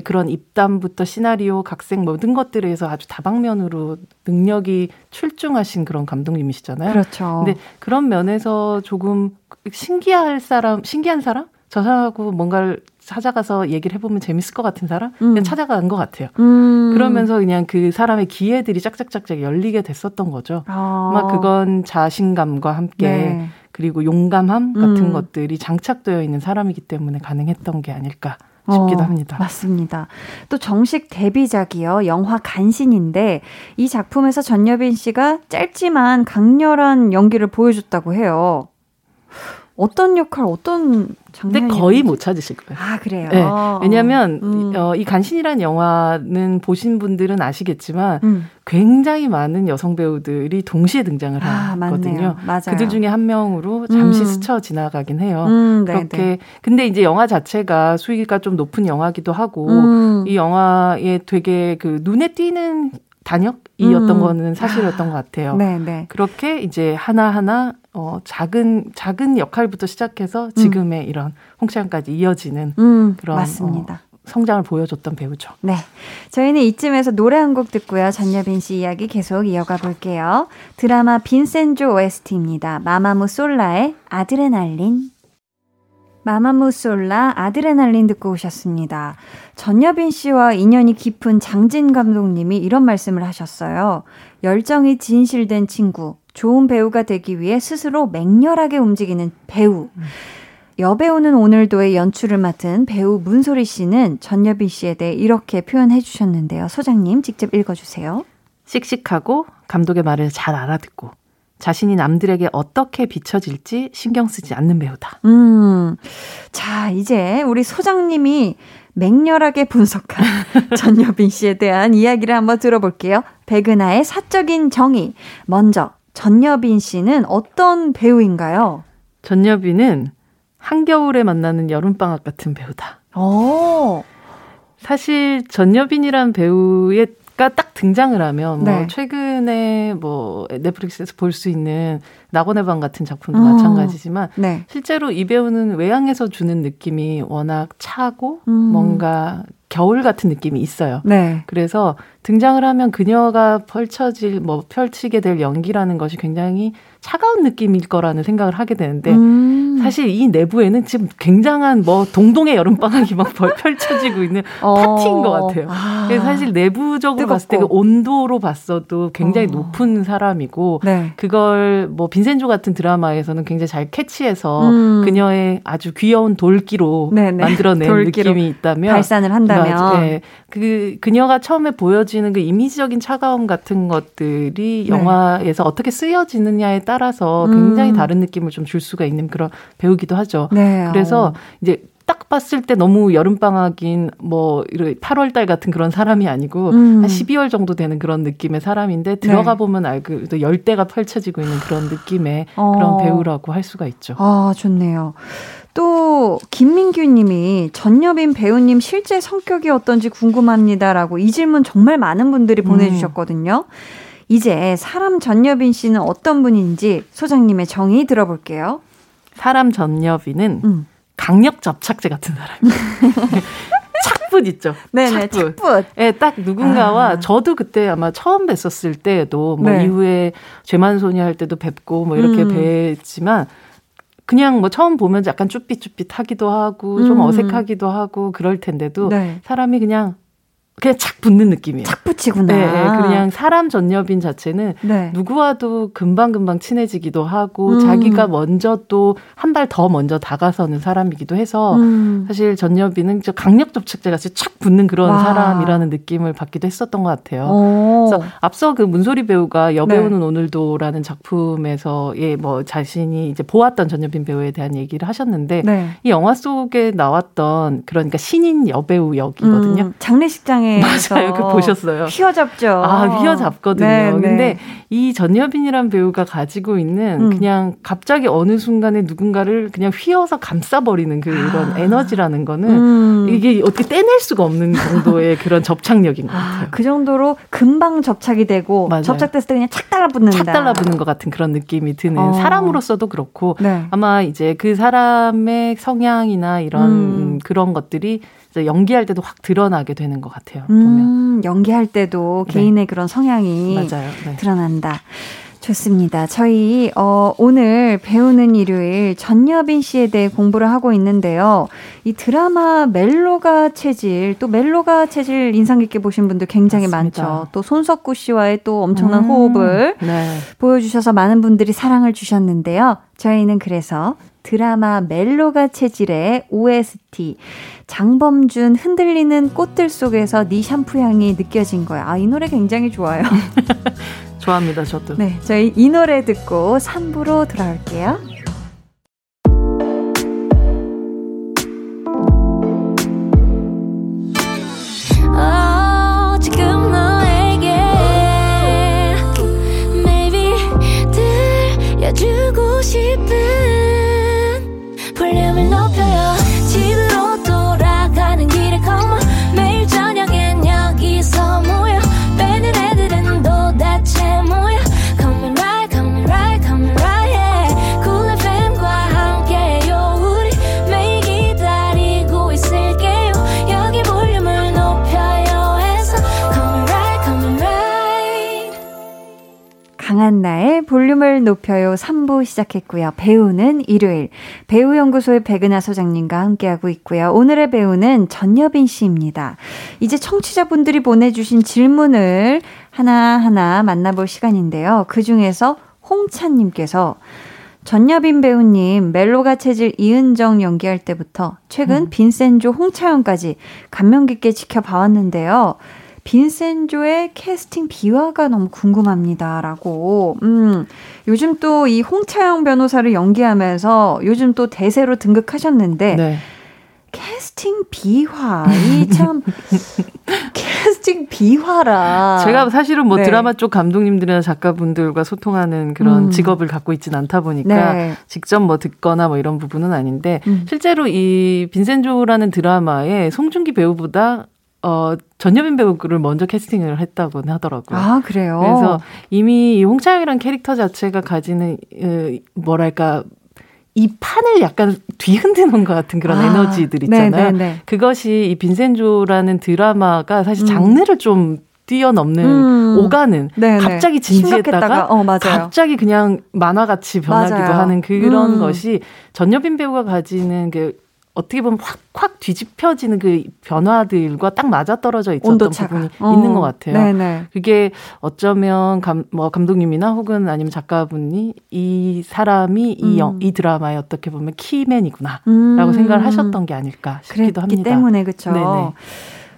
그런 입담부터 시나리오, 각색 모든 것들에 서 아주 다방면으로 능력이 출중하신 그런 감독님이시잖아요. 그렇죠. 근데 그런 면에서 조금 신기할 사람, 신기한 사람? 저 사람하고 뭔가를 찾아가서 얘기를 해보면 재밌을 것 같은 사람? 음. 그냥 찾아간 것 같아요. 음. 그러면서 그냥 그 사람의 기회들이 짝짝짝짝 열리게 됐었던 거죠. 아. 막 그건 자신감과 함께 네. 그리고 용감함 같은 음. 것들이 장착되어 있는 사람이기 때문에 가능했던 게 아닐까 싶기도 어, 합니다. 맞습니다. 또 정식 데뷔작이요. 영화 간신인데 이 작품에서 전여빈 씨가 짧지만 강렬한 연기를 보여줬다고 해요. 어떤 역할, 어떤 장면? 근데 거의 못 찾으실 거예요. 아 그래요. 네. 왜냐하면 음. 어, 이 간신이라는 영화는 보신 분들은 아시겠지만 음. 굉장히 많은 여성 배우들이 동시에 등장을 아, 하거든요. 그들 중에 한 명으로 잠시 음. 스쳐 지나가긴 해요. 음, 네, 그렇게 네. 근데 이제 영화 자체가 수위가 좀 높은 영화기도 하고 음. 이 영화에 되게 그 눈에 띄는 단역이었던 음. 거는 사실이었던 것 같아요. 네, 네. 그렇게 이제 하나하나 어 작은 작은 역할부터 시작해서 지금의 음. 이런 홍시안까지 이어지는 음, 그런 맞습니다. 어, 성장을 보여줬던 배우죠. 네. 저희는 이쯤에서 노래 한 곡 듣고요. 전여빈 씨 이야기 계속 이어가 볼게요. 드라마 빈센조 OST입니다. 마마무 솔라의 아드레날린. 마마무 솔라 아드레날린 듣고 오셨습니다. 전여빈 씨와 인연이 깊은 장진 감독님이 이런 말씀을 하셨어요. 열정이 진실된 친구, 좋은 배우가 되기 위해 스스로 맹렬하게 움직이는 배우. 여배우는 오늘도의 연출을 맡은 배우 문소리 씨는 전여빈 씨에 대해 이렇게 표현해 주셨는데요. 소장님 직접 읽어주세요. 씩씩하고 감독의 말을 잘 알아듣고 자신이 남들에게 어떻게 비춰질지 신경 쓰지 않는 배우다. 음. 자, 이제 우리 소장님이 맹렬하게 분석한 전여빈 씨에 대한 이야기를 한번 들어볼게요. 백은하의 사적인 정의. 먼저, 전여빈 씨는 어떤 배우인가요? 전여빈은 한겨울에 만나는 여름방학 같은 배우다. 오. 사실 전여빈이란 배우의 딱 등장을 하면 뭐 네. 뭐 최근에 뭐 넷플릭스에서 볼 수 있는 낙원의 방 같은 작품도 어. 마찬가지지만 네. 실제로 이 배우는 외향에서 주는 느낌이 워낙 차고 음. 뭔가 겨울 같은 느낌이 있어요. 네. 그래서 등장을 하면 그녀가 펼쳐질 뭐 펼치게 될 연기라는 것이 굉장히 차가운 느낌일 거라는 생각을 하게 되는데 음. 사실 이 내부에는 지금 굉장한 뭐 동동의 여름방학이 막 펼쳐지고 있는 어. 파티인 것 같아요. 아. 그래서 사실 내부적으로 뜨겁고. 봤을 때 그 온도로 봤어도 굉장히 어. 높은 사람이고 네. 그걸 뭐 빈센조 같은 드라마에서는 굉장히 잘 캐치해서 음. 그녀의 아주 귀여운 돌기로 네네. 만들어낸 돌기로 느낌이 있다면 발산을 한다면 네. 그 그녀가 처음에 보여지는 그 이미지적인 차가움 같은 것들이 네. 영화에서 어떻게 쓰여지느냐에 따라 서 굉장히 음. 다른 느낌을 좀 줄 수가 있는 그런 배우기도 하죠. 네. 그래서 어. 이제 딱 봤을 때 너무 여름방학인 뭐, 이런 8월 달 같은 그런 사람이 아니고, 음. 한 12월 정도 되는 그런 느낌의 사람인데, 들어가 네. 보면 알고, 또 열대가 펼쳐지고 있는 그런 느낌의 어. 그런 배우라고 할 수가 있죠. 아, 좋네요. 또, 김민규 님이 전여빈 배우님 실제 성격이 어떤지 궁금합니다라고 이 질문 정말 많은 분들이 보내 주셨거든요. 음. 이제 사람 전여빈 씨는 어떤 분인지 소장님의 정의 들어볼게요. 사람 전여빈은 음. 강력 접착제 같은 사람이에요. 착붙 있죠. 네네, 착붙. 착붙. 예, 딱 누군가와 아. 저도 그때 아마 처음 뵀었을 때도 뭐 네. 이후에 죄만소녀 할 때도 뵙고 뭐 이렇게 음. 뵀지만 그냥 뭐 처음 보면 약간 쭈삣쭈삣하기도 하고 음. 좀 어색하기도 하고 그럴 텐데도 네. 사람이 그냥 그냥 착 붙는 느낌이에요. 착 붙이구나. 네, 네, 그냥 사람 전여빈 자체는 네. 누구와도 금방금방 친해지기도 하고 음. 자기가 먼저 또 한 발 더 먼저 다가서는 사람이기도 해서 음. 사실 전여빈은 강력 접촉제 같이 착 붙는 그런 와. 사람이라는 느낌을 받기도 했었던 것 같아요. 오. 그래서 앞서 그 문소리 배우가 여배우는 네. 오늘도라는 작품에서 예 뭐 자신이 이제 보았던 전여빈 배우에 대한 얘기를 하셨는데 네. 이 영화 속에 나왔던 그러니까 신인 여배우 역이거든요. 음. 장례식장에 맞아요. 그 보셨어요. 휘어잡죠. 아, 휘어잡거든요. 네, 네. 근데 이 전여빈이란 배우가 가지고 있는 음. 그냥 갑자기 어느 순간에 누군가를 그냥 휘어서 감싸버리는 그런 아. 에너지라는 거는 음. 이게 어떻게 떼낼 수가 없는 정도의 그런 접착력인 것 아, 같아요. 아, 그 정도로 금방 접착이 되고 맞아요. 접착됐을 때 그냥 착 달라붙는다. 착 달라붙는 것 같은 그런 느낌이 드는 어. 사람으로서도 그렇고 네. 아마 이제 그 사람의 성향이나 이런 음. 그런 것들이 연기할 때도 확 드러나게 되는 것 같아요. 음, 보면 연기할 때도 네. 개인의 그런 성향이 맞아요. 네. 드러난다. 좋습니다. 저희 어, 오늘 배우는 일요일 전여빈 씨에 대해 공부를 하고 있는데요. 이 드라마 멜로가 체질 또 멜로가 체질 인상 깊게 보신 분들 굉장히 맞습니다. 많죠. 또 손석구 씨와의 또 엄청난 음, 호흡을 네. 보여주셔서 많은 분들이 사랑을 주셨는데요. 저희는 그래서 드라마 멜로가 체질의 OST 장범준 흔들리는 꽃들 속에서 네 샴푸 향이 느껴진 거야. 아, 이 노래 굉장히 좋아요. 좋아합니다, 저도. 네, 저희 이 노래 듣고 3부로 돌아올게요. 주고 싶은 강한나의 볼륨을 높여요 3부 시작했고요. 배우는 일요일. 배우연구소의 백은하 소장님과 함께하고 있고요. 오늘의 배우는 전여빈 씨입니다. 이제 청취자분들이 보내주신 질문을 하나하나 만나볼 시간인데요. 그 중에서 홍찬님께서 전여빈 배우님 멜로가 체질 이은정 연기할 때부터 최근 음. 빈센조 홍차연까지 감명 깊게 지켜봐왔는데요. 빈센조의 캐스팅 비화가 너무 궁금합니다라고. 음. 요즘 또 이 홍차영 변호사를 연기하면서 요즘 또 대세로 등극하셨는데 네. 캐스팅 비화 이참 캐스팅 비화라. 제가 사실은 뭐 네. 드라마 쪽 감독님들이나 작가분들과 소통하는 그런 음. 직업을 갖고 있진 않다 보니까 네. 직접 뭐 듣거나 뭐 이런 부분은 아닌데 음. 실제로 이 빈센조라는 드라마에 송중기 배우보다 어, 전여빈 배우를 먼저 캐스팅을 했다고 하더라고요. 아, 그래요? 그래서 이미 이 홍차영이란 캐릭터 자체가 가지는, 어, 뭐랄까, 이 판을 약간 뒤흔드는 것 같은 그런 아, 에너지들 있잖아요. 네네네. 네, 네. 그것이 이 빈센조라는 드라마가 사실 음. 장르를 음. 좀 뛰어넘는 음. 오가는 네네. 갑자기 진지했다가 어, 갑자기 그냥 만화같이 변하기도 맞아요. 하는 그런 음. 것이 전여빈 배우가 가지는 그 어떻게 보면 확, 확 뒤집혀지는 그 변화들과 딱 맞아떨어져 있었던 온도차가. 부분이 어. 있는 것 같아요. 네네. 그게 어쩌면 감, 뭐 감독님이나 혹은 아니면 작가분이 이 사람이 음. 이, 영, 이 드라마에 어떻게 보면 키맨이구나 음. 라고 생각을 하셨던 게 아닐까 싶기도 합니다. 때문에 그렇죠.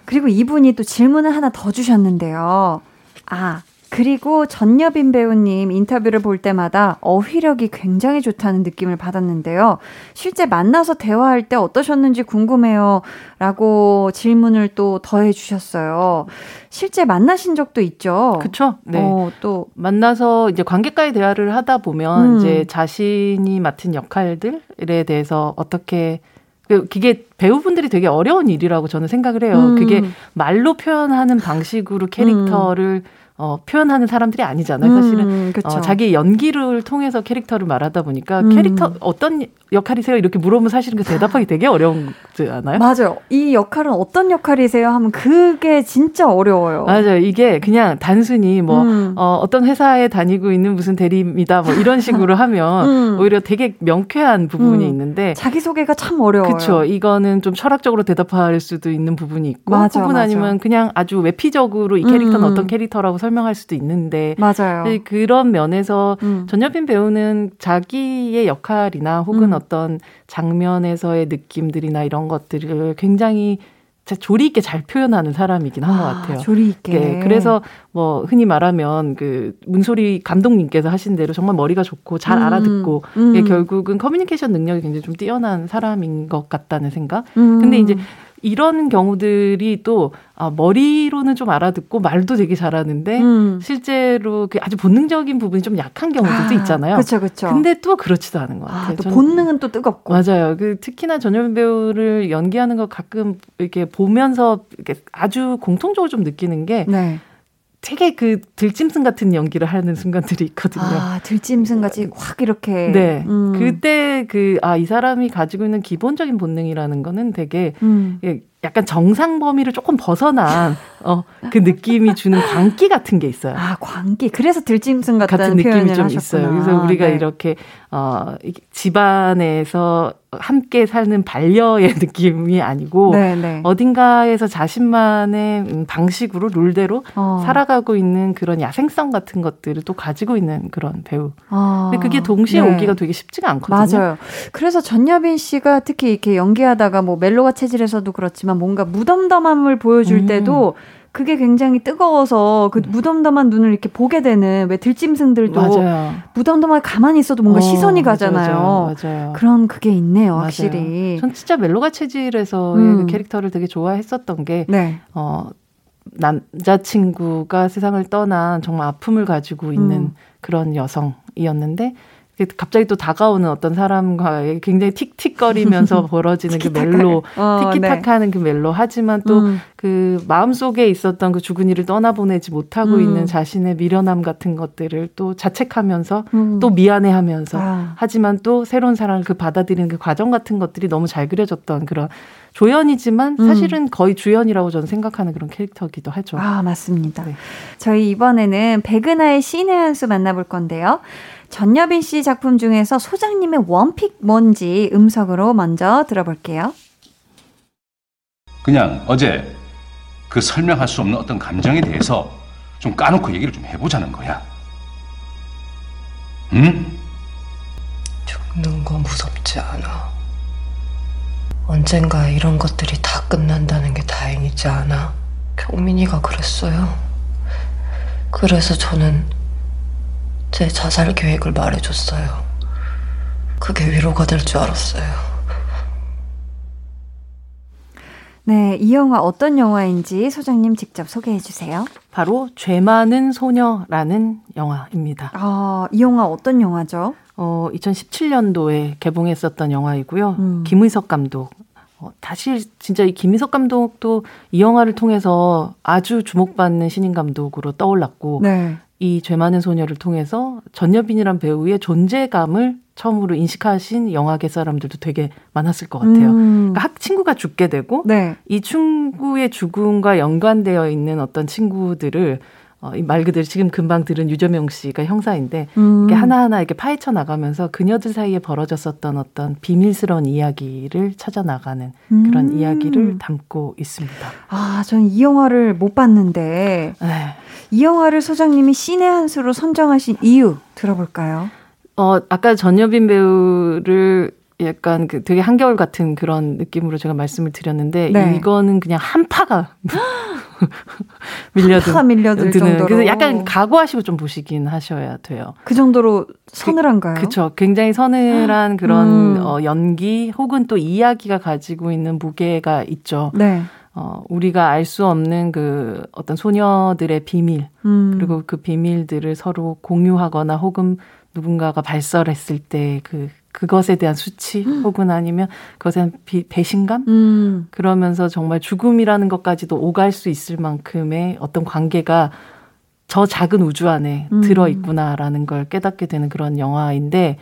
그리고 이분이 또 질문을 하나 더 주셨는데요. 아, 그리고 전여빈 배우님 인터뷰를 볼 때마다 어휘력이 굉장히 좋다는 느낌을 받았는데요. 실제 만나서 대화할 때 어떠셨는지 궁금해요. 라고 질문을 또 더해 주셨어요. 실제 만나신 적도 있죠? 그쵸. 네. 어, 또. 만나서 이제 관객과의 대화를 하다 보면 음. 이제 자신이 맡은 역할들에 대해서 어떻게 그 그게 배우분들이 되게 어려운 일이라고 저는 생각을 해요. 음. 그게 말로 표현하는 방식으로 캐릭터를 음. 어, 표현하는 사람들이 아니잖아요. 사실은 음, 어, 자기 연기를 통해서 캐릭터를 말하다 보니까 음. 캐릭터 어떤 역할이세요? 이렇게 물어보면 사실은 그 대답하기 되게 어려운지 않아요? 맞아요. 이 역할은 어떤 역할이세요? 하면 그게 진짜 어려워요. 맞아요. 이게 그냥 단순히 뭐 음. 어, 어떤 회사에 다니고 있는 무슨 대리입니다. 뭐 이런 식으로 하면 음. 오히려 되게 명쾌한 부분이 음. 있는데 자기 소개가 참 어려워요. 그렇죠. 이거는 좀 철학적으로 대답할 수도 있는 부분이 있고 맞아, 혹은 맞아. 아니면 그냥 아주 외피적으로 이 캐릭터는 음. 어떤 캐릭터라고 설명 할 수도 있는데 맞아요. 그런 면에서 음. 전여빈 배우는 자기의 역할이나 혹은 음. 어떤 장면에서의 느낌들이나 이런 것들을 굉장히 조리 있게 잘 표현하는 사람이긴 한것 아, 같아요. 조리 있게. 네, 그래서 뭐 흔히 말하면 그 문소리 감독님께서 하신 대로 정말 머리가 좋고 잘 음, 알아듣고 음. 결국은 커뮤니케이션 능력이 굉장히 좀 뛰어난 사람인 것 같다는 생각. 음. 근데 이제 이런 경우들이 또 아, 머리로는 좀 알아듣고 말도 되게 잘하는데 음. 실제로 그 아주 본능적인 부분이 좀 약한 경우들도 아, 있잖아요. 그렇죠, 그렇죠. 근데 또 그렇지도 않은 것 같아요. 아, 또 본능은 또 뜨겁고. 맞아요. 그 특히나 전현 배우를 연기하는 거 가끔 이렇게 보면서 이렇게 아주 공통적으로 좀 느끼는 게 네. 되게 그 들짐승 같은 연기를 하는 순간들이 있거든요. 아, 들짐승 같이 확 이렇게. 네. 음. 그때 그, 아, 이 사람이 가지고 있는 기본적인 본능이라는 거는 되게 음. 예, 약간 정상 범위를 조금 벗어난 어, 그 느낌이 주는 광기 같은 게 있어요. 아, 광기. 그래서 들짐승 같은 느낌이 좀 하셨구나. 있어요. 그래서 우리가 네. 이렇게 어, 집안에서 함께 사는 반려의 느낌이 아니고 네네. 네. 어딘가에서 자신만의 음, 방식으로 룰대로 어. 살아가고 있는 그런 야생성 같은 것들을 또 가지고 있는 그런 배우. 어. 근데 그게 동시에 네. 오기가 되게 쉽지가 않거든요. 맞아요. 그래서 전여빈 씨가 특히 이렇게 연기하다가 뭐 멜로가 체질에서도 그렇지만 뭔가 무덤덤함을 보여줄 음. 때도 그게 굉장히 뜨거워서 그 음. 무덤덤한 눈을 이렇게 보게 되는 왜 들짐승들도 맞아요. 무덤덤하게 가만히 있어도 뭔가 어, 시선이 가잖아요. 맞아요. 맞아요. 그런 그게 있네요, 확실히. 전 진짜 멜로가 체질에서의 음. 그 캐릭터를 되게 좋아했었던 게 네. 어, 남자친구가 세상을 떠난 정말 아픔을 가지고 있는 음. 그런 여성이었는데 갑자기 또 다가오는 어떤 사람과의 굉장히 틱틱거리면서 벌어지는 그 멜로, 어, 티키타카하는 네. 그 멜로. 하지만 또그 음. 그 마음속에 있었던 그 죽은 이를 떠나보내지 못하고 음. 있는 자신의 미련함 같은 것들을 또 자책하면서 음. 또 미안해하면서 아. 하지만 또 새로운 사랑을 그 받아들이는 그 과정 같은 것들이 너무 잘 그려졌던 그런 조연이지만 음. 사실은 거의 주연이라고 저는 생각하는 그런 캐릭터기도 하죠. 아, 맞습니다. 네. 저희 이번에는 백은하의 신의 한 수 만나볼 건데요. 전여빈 씨 작품 중에서 소장님의 원픽 뭔지 음성으로 먼저 들어볼게요. 그냥 어제 그 설명할 수 없는 어떤 감정에 대해서 좀 까놓고 얘기를 좀 해보자는 거야. 응? 죽는 거 무섭지 않아. 언젠가 이런 것들이 다 끝난다는 게 다행이지 않아. 경민이가 그랬어요. 그래서 저는 제 자살 계획을 말해줬어요. 그게 위로가 될 줄 알았어요. 네, 이 영화 어떤 영화인지 소장님 직접 소개해 주세요. 바로 죄 많은 소녀라는 영화입니다. 아, 이 영화 어떤 영화죠? 어, 2017년도에 개봉했었던 영화이고요. 음. 김의석 감독. 어, 다시 진짜 이 김의석 감독도 이 영화를 통해서 아주 주목받는 신인 감독으로 떠올랐고 네. 이 죄 많은 소녀를 통해서 전여빈이란 배우의 존재감을 처음으로 인식하신 영화계 사람들도 되게 많았을 것 같아요. 음. 그러니까 학 친구가 죽게 되고 네. 이 친구의 죽음과 연관되어 있는 어떤 친구들을 어, 말 그대로 지금 금방 들은 유재명 씨가 형사인데 음. 이게 하나하나 이렇게 파헤쳐 나가면서 그녀들 사이에 벌어졌었던 어떤 비밀스러운 이야기를 찾아 나가는 음. 그런 이야기를 담고 있습니다. 아, 저는 이 영화를 못 봤는데 네. 이 영화를 소장님이 신의 한 수로 선정하신 이유 들어볼까요? 어, 아까 전여빈 배우를 약간 그 되게 한겨울 같은 그런 느낌으로 제가 말씀을 드렸는데 네. 이거는 그냥 한파가 밀려든 밀려들 정도로 그래서 약간 각오하시고 좀 보시긴 하셔야 돼요. 그 정도로 서늘한가요? 그, 렇죠 굉장히 서늘한 그런 음. 어, 연기 혹은 또 이야기가 가지고 있는 무게가 있죠. 네. 어, 우리가 알 수 없는 그 어떤 소녀들의 비밀, 음. 그리고 그 비밀들을 서로 공유하거나 혹은 누군가가 발설했을 때 그, 그것에 대한 수치 음. 혹은 아니면 그것에 대한 비, 배신감? 음. 그러면서 정말 죽음이라는 것까지도 오갈 수 있을 만큼의 어떤 관계가 저 작은 우주 안에 음. 들어있구나라는 걸 깨닫게 되는 그런 영화인데,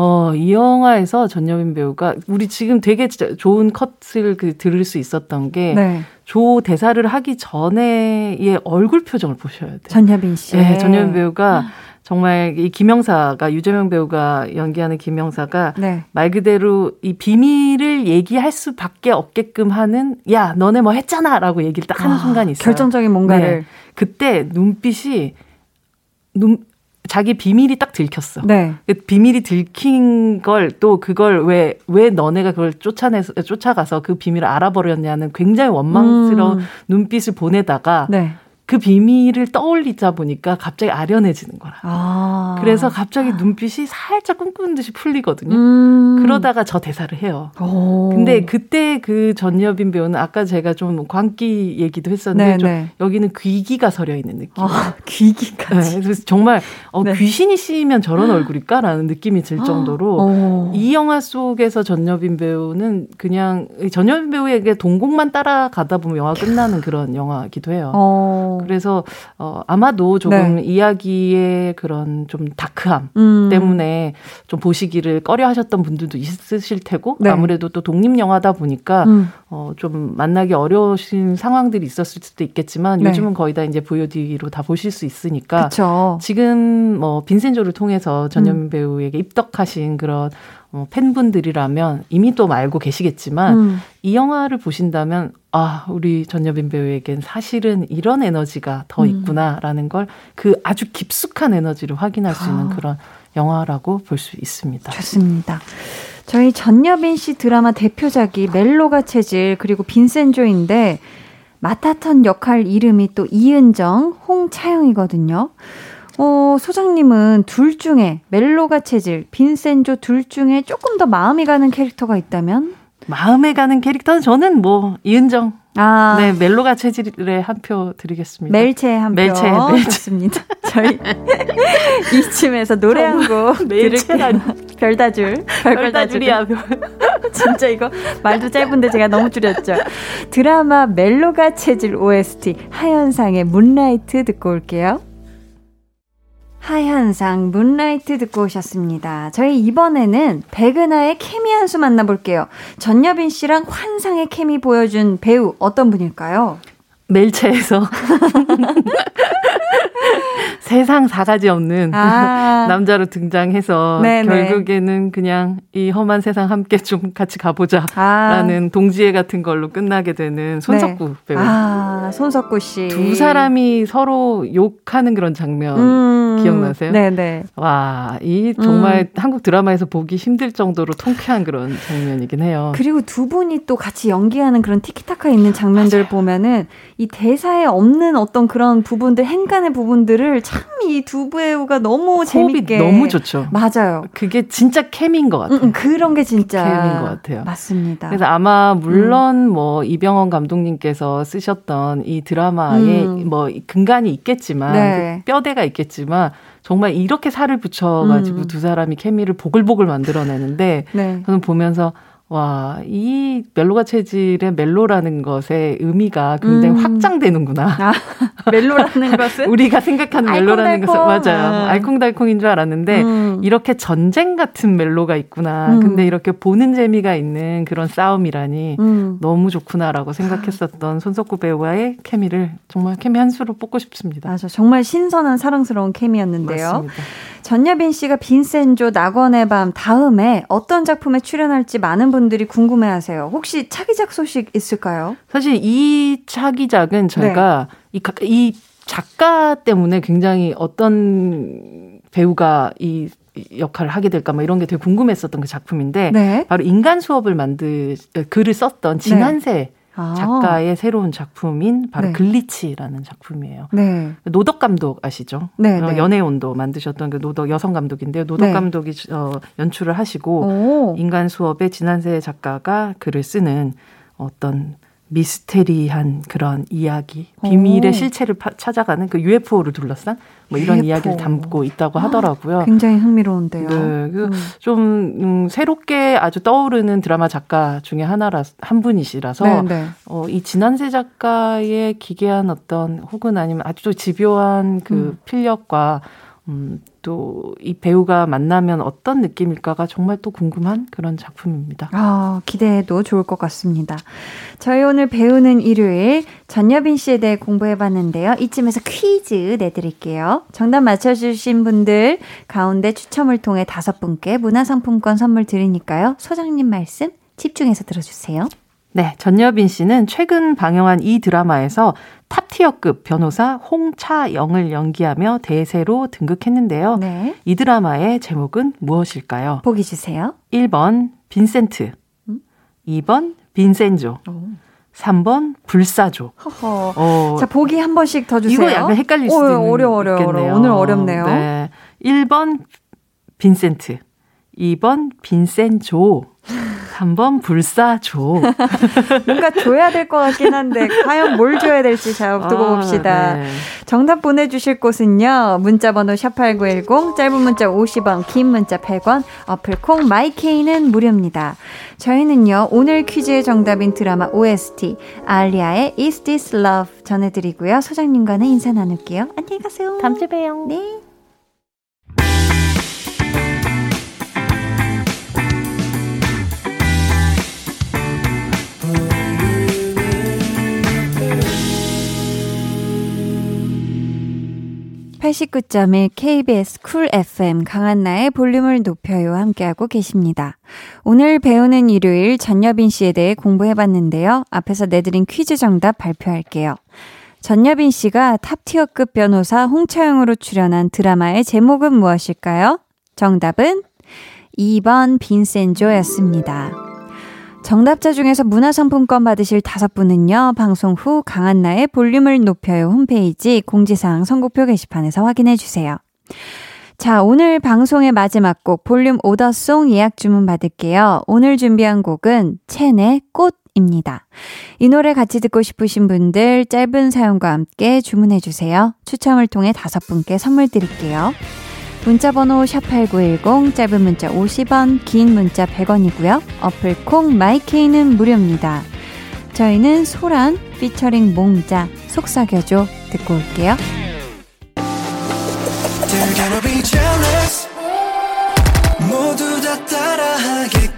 어, 이 영화에서 전여빈 배우가 우리 지금 되게 좋은 컷을 그 들을 수 있었던 게, 네. 조 대사를 하기 전에의 얼굴 표정을 보셔야 돼요. 전여빈 씨. 네, 전여빈 배우가 정말 이 김영사가 유재명 배우가 연기하는 김영사가 네. 말 그대로 이 비밀을 얘기할 수밖에 없게끔 하는 야 너네 뭐 했잖아라고 얘기를 딱 하는 아, 순간이 있어요. 결정적인 뭔가를 네. 그때 눈빛이 눈 자기 비밀이 딱 들켰어. 네. 그 비밀이 들킨 걸 또 그걸 왜, 왜 너네가 그걸 쫓아내서, 쫓아가서 그 비밀을 알아버렸냐는 굉장히 원망스러운 음. 눈빛을 보내다가 네. 그 비밀을 떠올리자 보니까 갑자기 아련해지는 거라. 아. 그래서 갑자기 눈빛이 살짝 꿈꾸는 듯이 풀리거든요. 음. 그러다가 저 대사를 해요. 오. 근데 그때 그 전여빈 배우는 아까 제가 좀 광기 얘기도 했었는데 좀 여기는 귀기가 서려 있는 느낌. 아, 귀기까지. 네, 그래서 정말 어, 네. 귀신이 씌이면 저런 얼굴일까라는 느낌이 들 정도로 오. 이 영화 속에서 전여빈 배우는 그냥 전여빈 배우에게 동공만 따라가다 보면 영화 끝나는 그런 영화기도 해요. 오. 그래서 어 아마도 조금 네. 이야기의 그런 좀 다크함 음. 때문에 좀 보시기를 꺼려 하셨던 분들도 있으실 테고 네. 아무래도 또 독립 영화다 보니까 음. 어 좀 만나기 어려우신 상황들이 있었을 수도 있겠지만 네. 요즘은 거의 다 이제 VOD로 다 보실 수 있으니까 그쵸. 지금 뭐 빈센조를 통해서 전현민 음. 배우에게 입덕하신 그런 어, 팬분들이라면 이미 또 알고 계시겠지만 음. 이 영화를 보신다면 아 우리 전여빈 배우에겐 사실은 이런 에너지가 더 음. 있구나라는 걸그 아주 깊숙한 에너지를 확인할 수 있는 아. 그런 영화라고 볼 수 있습니다. 좋습니다. 저희 전여빈 씨 드라마 대표작이 멜로가 체질 그리고 빈센조인데 맡았던 역할 이름이 또 이은정, 홍차영이거든요. 어, 소장님은 둘 중에 멜로가 체질, 빈센조 둘 중에 조금 더 마음이 가는 캐릭터가 있다면? 마음에 가는 캐릭터는 저는 뭐 이은정. 아. 네, 멜로가 체질에 한 표 드리겠습니다. 멜체 한 표. 멜체, 멜체. 좋습니다. 저희 이쯤에서 노래 한 곡 들을게요. 별다줄. 별다줄이야. 진짜 이거 말도 짧은데 제가 너무 줄였죠. 드라마 멜로가 체질 OST 하현상의 문라이트 듣고 올게요. 하현상 문라이트 듣고 오셨습니다. 저희 이번에는 백은하의 케미 한 수 만나볼게요. 전여빈 씨랑 환상의 케미 보여준 배우 어떤 분일까요? 멜체에서 세상 사가지 없는 아. 남자로 등장해서 네네. 결국에는 그냥 이 험한 세상 함께 좀 같이 가보자라는 아. 동지애 같은 걸로 끝나게 되는 손석구 네. 배우. 아, 손석구 씨. 두 사람이 서로 욕하는 그런 장면 음. 기억나세요? 네네. 와, 이 정말 음. 한국 드라마에서 보기 힘들 정도로 통쾌한 그런 장면이긴 해요. 그리고 두 분이 또 같이 연기하는 그런 티키타카 있는 장면들 맞아요. 보면은 이 대사에 없는 어떤 그런 부분들, 행간의 부분 들을 참 이 두 배우가 너무 재밌게 너무 좋죠. 맞아요. 그게 진짜 케미인 것 같아요. 음, 음, 그런 게 진짜 케미인 것 같아요. 맞습니다. 그래서 아마 물론 음. 뭐 이병헌 감독님께서 쓰셨던 이 드라마에 음. 뭐 근간이 있겠지만 네. 그 뼈대가 있겠지만 정말 이렇게 살을 붙여가지고 음. 두 사람이 케미를 보글보글 만들어내는데 네. 저는 보면서 와, 이 멜로가 체질의 멜로라는 것의 의미가 굉장히 음. 확장되는구나. 아, 멜로라는 것은? 우리가 생각하는 멜로라는 것은, 맞아요. 아. 알콩달콩인 줄 알았는데, 음. 이렇게 전쟁 같은 멜로가 있구나. 음. 근데 이렇게 보는 재미가 있는 그런 싸움이라니 음. 너무 좋구나라고 생각했었던 손석구 배우와의 케미를 정말 케미 한 수로 뽑고 싶습니다. 맞아. 정말 신선한 사랑스러운 케미였는데요. 맞습니다. 전여빈 씨가 빈센조 낙원의 밤 다음에 어떤 작품에 출연할지 많은 분들이 궁금해하세요. 혹시 차기작 소식 있을까요? 사실 이 차기작은 저희가 네. 이, 이 작가 때문에 굉장히 어떤 배우가 이 역할을 하게 될까 뭐 이런 게 되게 궁금했었던 그 작품인데 네. 바로 인간 수업을 만드 글을 썼던 진한세 네. 아. 작가의 새로운 작품인 바로 네. 글리치라는 작품이에요. 네. 노덕 감독 아시죠? 네, 어, 네. 연애 온도 만드셨던 그 노덕 여성 감독인데요. 노덕 네. 감독이 어, 연출을 하시고 오. 인간 수업의 진한세 작가가 글을 쓰는 어떤 미스테리한 그런 이야기, 비밀의 오. 실체를 파, 찾아가는 그 UFO를 둘러싼 뭐 이런 UFO. 이야기를 담고 있다고 하더라고요. 굉장히 흥미로운데요. 네, 그 음. 좀 음, 새롭게 아주 떠오르는 드라마 작가 중에 하나라 한 분이시라서 네, 네. 어, 이 진한세 작가의 기괴한 어떤 혹은 아니면 아주 집요한 그 음. 필력과 음, 또 이 배우가 만나면 어떤 느낌일까가 정말 또 궁금한 그런 작품입니다. 아, 기대해도 좋을 것 같습니다. 저희 오늘 배우는 일요일 전여빈 씨에 대해 공부해 봤는데요. 이쯤에서 퀴즈 내드릴게요. 정답 맞춰주신 분들 가운데 추첨을 통해 다섯 분께 문화상품권 선물 드리니까요. 소장님 말씀 집중해서 들어주세요. 네, 전여빈 씨는 최근 방영한 이 드라마에서 탑티어급 변호사 홍차영을 연기하며 대세로 등극했는데요. 네. 이 드라마의 제목은 무엇일까요? 보기 주세요. 1번 빈센트, 음? 2번 빈센조, 오. 3번 불사조. 허허. 어, 자, 보기 한 번씩 더 주세요. 이거 약간 헷갈릴 수도 있는 어려 어려 어려. 오늘 어렵네요. 네. 1번 빈센트, 2번 빈센조, 3번 불사조. 뭔가 줘야 될 것 같긴 한데 과연 뭘 줘야 될지 잘 두고 아, 봅시다. 네. 정답 보내주실 곳은요. 문자번호 샵8910 짧은 문자 50원 긴 문자 100원 어플콩 마이케이는 무료입니다. 저희는요. 오늘 퀴즈의 정답인 드라마 OST 알리아의 Is This Love 전해드리고요. 소장님과는 인사 나눌게요. 안녕히 가세요. 다음 주에 봬요. 네. 89.1 KBS 쿨 FM 강한나의 볼륨을 높여요 함께하고 계십니다. 오늘 배우는 일요일 전여빈 씨에 대해 공부해봤는데요. 앞에서 내드린 퀴즈 정답 발표할게요. 전여빈 씨가 탑티어급 변호사 홍차영으로 출연한 드라마의 제목은 무엇일까요? 정답은 2번 빈센조였습니다. 정답자 중에서 문화상품권 받으실 다섯 분은요, 방송 후 강한나의 볼륨을 높여요 홈페이지 공지사항 선곡표 게시판에서 확인해 주세요. 자, 오늘 방송의 마지막 곡 볼륨 오더송 예약 주문 받을게요. 오늘 준비한 곡은 첸의 꽃입니다. 이 노래 같이 듣고 싶으신 분들 짧은 사연과 함께 주문해 주세요. 추첨을 통해 다섯 분께 선물 드릴게요. 문자번호 샵8910 짧은 문자 50원 긴 문자 100원이고요. 어플 콩 마이케이는 무료입니다. 저희는 소란 피처링 몽자 속삭여줘 듣고 올게요. 모두 다 따라하게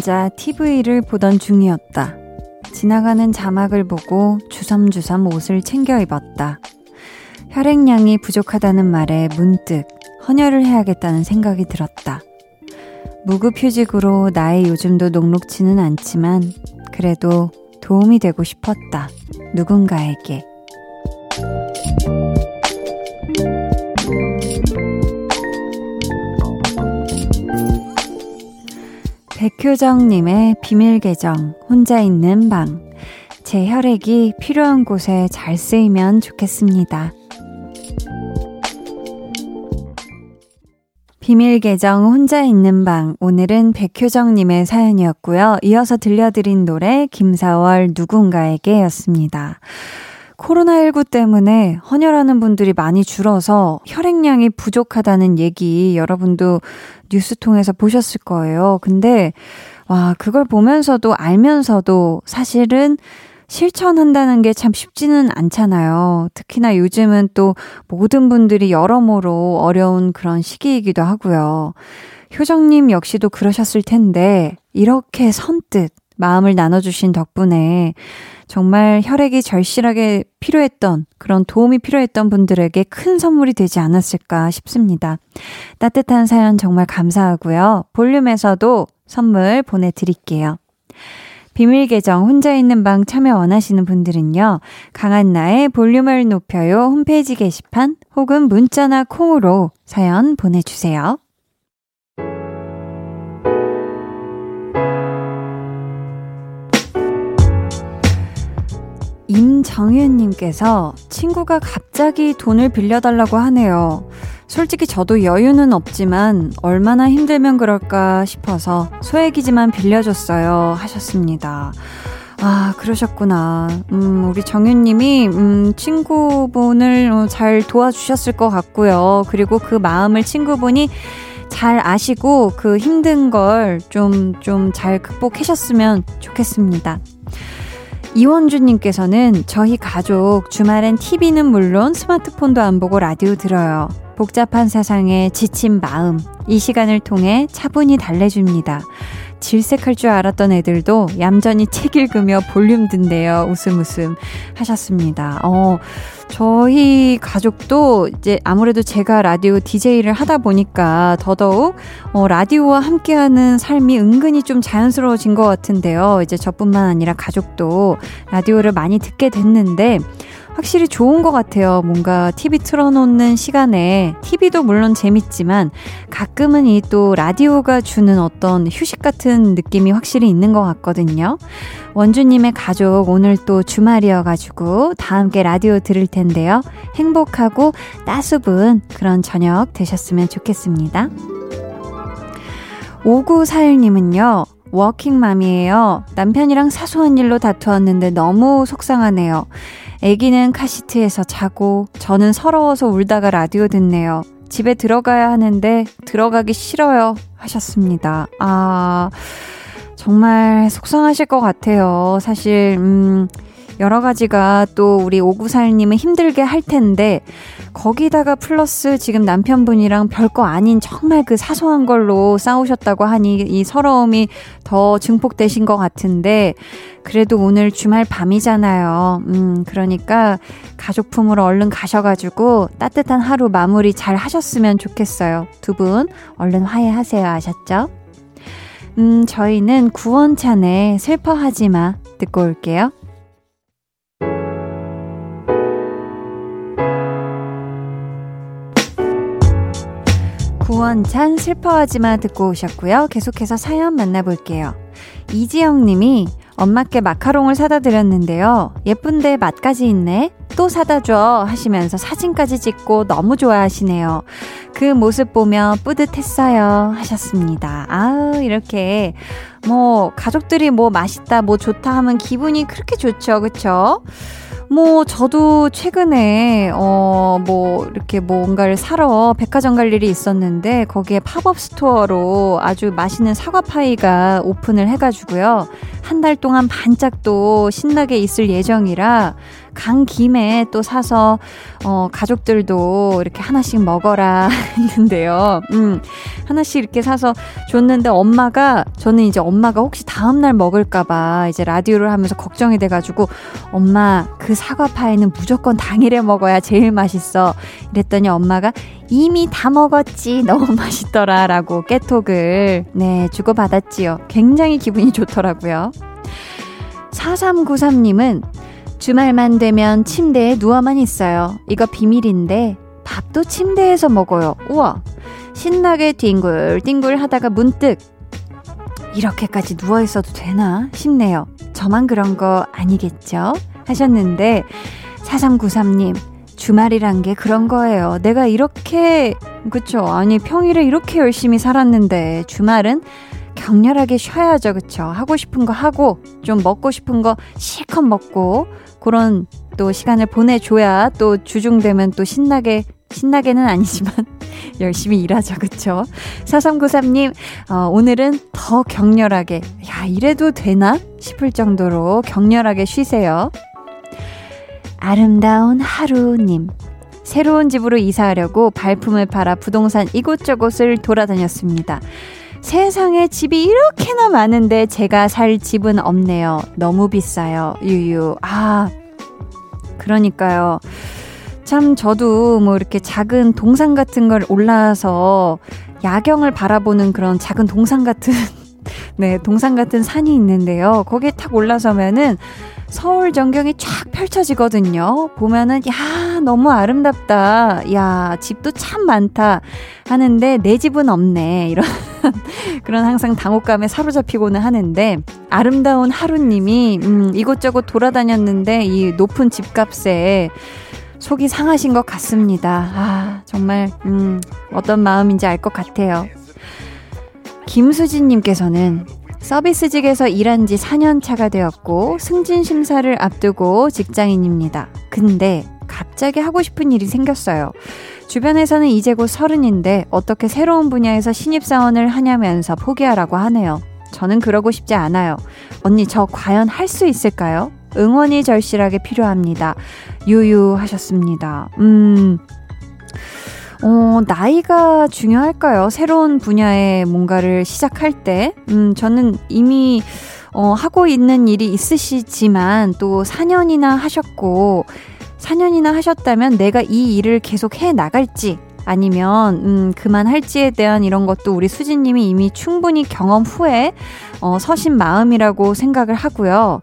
앉아 TV를 보던 중이었다. 지나가는 자막을 보고 주섬주섬 옷을 챙겨 입었다. 혈액량이 부족하다는 말에 문득 헌혈을 해야겠다는 생각이 들었다. 무급휴직으로 나의 요즘도 녹록치는 않지만 그래도 도움이 되고 싶었다. 누군가에게. 백효정님의 비밀계정, 혼자 있는 방. 제 혈액이 필요한 곳에 잘 쓰이면 좋겠습니다. 비밀 계정 혼자 있는 방 오늘은 백효정님의 사연이었고요. 이어서 들려드린 노래 김사월 누군가에게였습니다. 코로나19 때문에 헌혈하는 분들이 많이 줄어서 혈액량이 부족하다는 얘기 여러분도 뉴스 통해서 보셨을 거예요. 근데 와 그걸 보면서도 알면서도 사실은 실천한다는 게 참 쉽지는 않잖아요. 특히나 요즘은 또 모든 분들이 여러모로 어려운 그런 시기이기도 하고요. 효정님 역시도 그러셨을 텐데, 이렇게 선뜻 마음을 나눠주신 덕분에 정말 혈액이 절실하게 필요했던 그런 도움이 필요했던 분들에게 큰 선물이 되지 않았을까 싶습니다. 따뜻한 사연 정말 감사하고요. 볼륨에서도 선물 보내드릴게요. 비밀 계정 혼자 있는 방 참여 원하시는 분들은요. 강한 나의 볼륨을 높여요 홈페이지 게시판 혹은 문자나 콩으로 사연 보내주세요. 임정윤님께서 친구가 갑자기 돈을 빌려달라고 하네요. 솔직히 저도 여유는 없지만 얼마나 힘들면 그럴까 싶어서 소액이지만 빌려줬어요. 하셨습니다. 아, 그러셨구나. 음, 우리 정윤님이, 음, 친구분을 잘 도와주셨을 것 같고요. 그리고 그 마음을 친구분이 잘 아시고 그 힘든 걸 좀, 좀 잘 극복하셨으면 좋겠습니다. 이원주님께서는 저희 가족 주말엔 TV는 물론 스마트폰도 안 보고 라디오 들어요. 복잡한 세상에 지친 마음, 이 시간을 통해 차분히 달래줍니다. 질색할 줄 알았던 애들도 얌전히 책 읽으며 볼륨 든대요. 웃음 웃음 하셨습니다. 어, 저희 가족도 이제 아무래도 제가 라디오 DJ를 하다 보니까 더더욱 어, 라디오와 함께하는 삶이 은근히 좀 자연스러워진 것 같은데요. 이제 저뿐만 아니라 가족도 라디오를 많이 듣게 됐는데 확실히 좋은 것 같아요. 뭔가 TV 틀어놓는 시간에 TV도 물론 재밌지만 가끔은 이 또 라디오가 주는 어떤 휴식 같은 느낌이 확실히 있는 것 같거든요. 원주님의 가족 오늘 또 주말이어가지고 다 함께 라디오 들을 텐데요. 행복하고 따수분 그런 저녁 되셨으면 좋겠습니다. 5941님은요. 워킹맘이에요. 남편이랑 사소한 일로 다투었는데 너무 속상하네요. 아기는 카시트에서 자고 저는 서러워서 울다가 라디오 듣네요. 집에 들어가야 하는데 들어가기 싫어요. 하셨습니다. 아, 정말 속상하실 것 같아요. 사실, 음, 여러 가지가 또 우리 오구살님은 힘들게 할 텐데, 거기다가 플러스 지금 남편분이랑 별거 아닌 정말 그 사소한 걸로 싸우셨다고 하니 이 서러움이 더 증폭되신 것 같은데, 그래도 오늘 주말 밤이잖아요. 음, 그러니까 가족 품으로 얼른 가셔가지고 따뜻한 하루 마무리 잘 하셨으면 좋겠어요. 두 분 얼른 화해하세요. 아셨죠? 음, 저희는 구원찬의 슬퍼하지 마 듣고 올게요. 원찬 슬퍼하지마 듣고 오셨고요. 계속해서 사연 만나볼게요. 이지영 님이 엄마께 마카롱을 사다 드렸는데요. 예쁜데 맛까지 있네? 또 사다 줘 하시면서 사진까지 찍고 너무 좋아하시네요. 그 모습 보며 뿌듯했어요 하셨습니다. 아우, 이렇게 뭐 가족들이 뭐 맛있다, 뭐 좋다 하면 기분이 그렇게 좋죠. 그쵸? 뭐, 저도 최근에, 어, 뭐, 이렇게 뭔가를 사러 백화점 갈 일이 있었는데, 거기에 팝업 스토어로 아주 맛있는 사과파이가 오픈을 해가지고요. 한 달 동안 반짝 또 신나게 있을 예정이라 간 김에 또 사서, 어, 가족들도 이렇게 하나씩 먹어라 했는데요. 음, 하나씩 이렇게 사서 줬는데 엄마가, 저는 이제 엄마가 혹시 다음 날 먹을까봐 이제 라디오를 하면서 걱정이 돼가지고, 엄마, 그 사과파에는 무조건 당일에 먹어야 제일 맛있어. 이랬더니 엄마가 이미 다 먹었지. 너무 맛있더라. 라고 깨톡을, 네, 주고받았지요. 굉장히 기분이 좋더라고요. 4393님은 주말만 되면 침대에 누워만 있어요. 이거 비밀인데 밥도 침대에서 먹어요. 우와. 신나게 뒹굴뒹굴 하다가 문득 이렇게까지 누워 있어도 되나 싶네요. 저만 그런 거 아니겠죠? 하셨는데 4393님 주말이란 게 그런 거예요. 내가 이렇게 그쵸 아니 평일에 이렇게 열심히 살았는데 주말은 격렬하게 쉬어야죠. 그쵸? 하고 싶은 거 하고, 좀 먹고 싶은 거 실컷 먹고, 그런 또 시간을 보내줘야 또 주중 되면 또 신나게, 신나게는 아니지만, 열심히 일하죠. 그쵸? 4393님, 어, 오늘은 더 격렬하게, 야, 이래도 되나? 싶을 정도로 격렬하게 쉬세요. 아름다운 하루님. 새로운 집으로 이사하려고 발품을 팔아 부동산 이곳저곳을 돌아다녔습니다. 세상에 집이 이렇게나 많은데 제가 살 집은 없네요. 너무 비싸요. 유유. 아, 그러니까요. 참, 저도 뭐 이렇게 작은 동산 같은 걸 올라서 야경을 바라보는 그런 작은 동산 같은, 네, 동산 같은 산이 있는데요. 거기에 탁 올라서면은 서울 전경이 쫙 펼쳐지거든요. 보면은, 야, 너무 아름답다. 야, 집도 참 많다. 하는데, 내 집은 없네. 이런, 그런 항상 당혹감에 사로잡히고는 하는데, 아름다운 하루님이, 음, 이곳저곳 돌아다녔는데, 이 높은 집값에, 속이 상하신 것 같습니다. 아, 정말, 음, 어떤 마음인지 알 것 같아요. 김수진님께서는 서비스직에서 일한 지 4년 차가 되었고 승진 심사를 앞두고 직장인입니다. 근데 갑자기 하고 싶은 일이 생겼어요. 주변에서는 이제 곧 서른인데 어떻게 새로운 분야에서 신입사원을 하냐면서 포기하라고 하네요. 저는 그러고 싶지 않아요. 언니, 저 과연 할 수 있을까요? 응원이 절실하게 필요합니다. 유유하셨습니다. 음, 어, 나이가 중요할까요? 새로운 분야에 뭔가를 시작할 때. 음, 저는 이미, 어, 하고 있는 일이 있으시지만 또 4년이나 하셨고, 4년이나 하셨다면 내가 이 일을 계속 해 나갈지, 아니면, 음, 그만할지에 대한 이런 것도 우리 수진님이 이미 충분히 경험 후에, 어, 서신 마음이라고 생각을 하고요.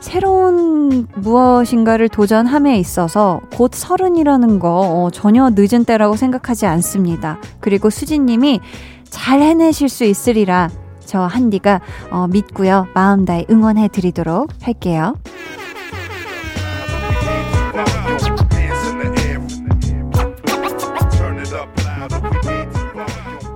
새로운 무엇인가를 도전함에 있어서 곧 서른이라는 거 어, 전혀 늦은 때라고 생각하지 않습니다. 그리고 수진님이 잘 해내실 수 있으리라 저 한디가 어, 믿고요. 마음 다해 응원해 드리도록 할게요.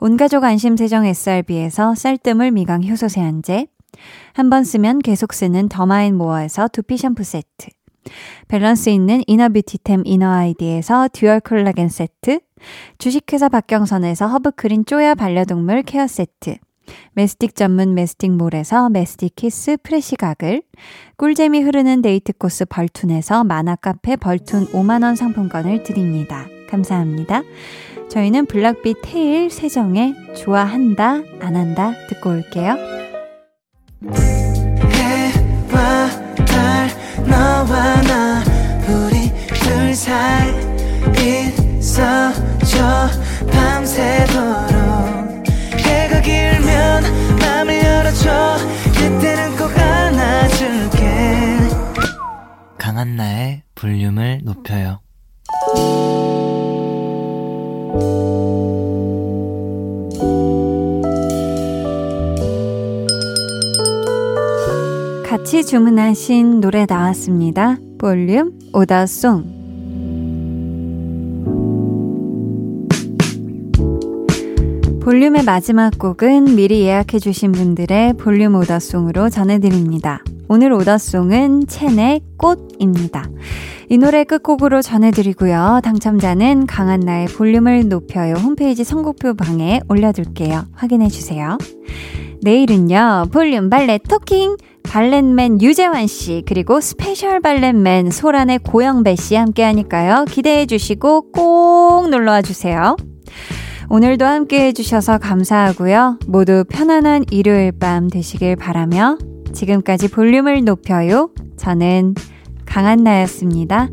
온가족 안심세정 SRB에서 쌀뜨물 미강 효소 세안제, 한 번 쓰면 계속 쓰는 더마인 모어에서 두피 샴푸 세트, 밸런스 있는 inner beauty템 이너아이디에서 dual 콜라겐 세트, 주식회사 박경선에서 허브크린 쪼야 반려동물 케어 세트, 메스틱 전문 메스틱몰에서 메스틱 키스 프레시 가글, 꿀잼이 흐르는 데이트 코스 벌툰에서 만화 카페 벌툰 5만원 상품권을 드립니다. 감사합니다. 저희는 블락비 테일 세정의 좋아한다, 안 한다 듣고 올게요. 해와 달, 너와 나, 우리 둘 사이 있어줘, 밤새도록. 해가 길면 맘을 열어줘, 그때는 꼭 안아줄게. 강한 나의 볼륨을 높여요. 같이 주문하신 노래 나왔습니다. 볼륨 오다송 볼륨의 마지막 곡은 미리 예약해주신 분들의 볼륨 오다송으로 전해드립니다. 오늘 오다송은 첸의 꽃입니다. 이 노래 끝곡으로 전해드리고요. 당첨자는 강한나의 볼륨을 높여요 홈페이지 선곡표 방에 올려둘게요. 확인해주세요. 내일은요, 볼륨 valet talking! valet맨 유재환 씨, 그리고 스페셜 valet맨 소란의 고영배 씨 함께 하니까요. 기대해 주시고 꼭 놀러와 주세요. 오늘도 함께 해 주셔서 감사하고요. 모두 편안한 일요일 밤 되시길 바라며 지금까지 볼륨을 높여요. 저는 강한나였습니다.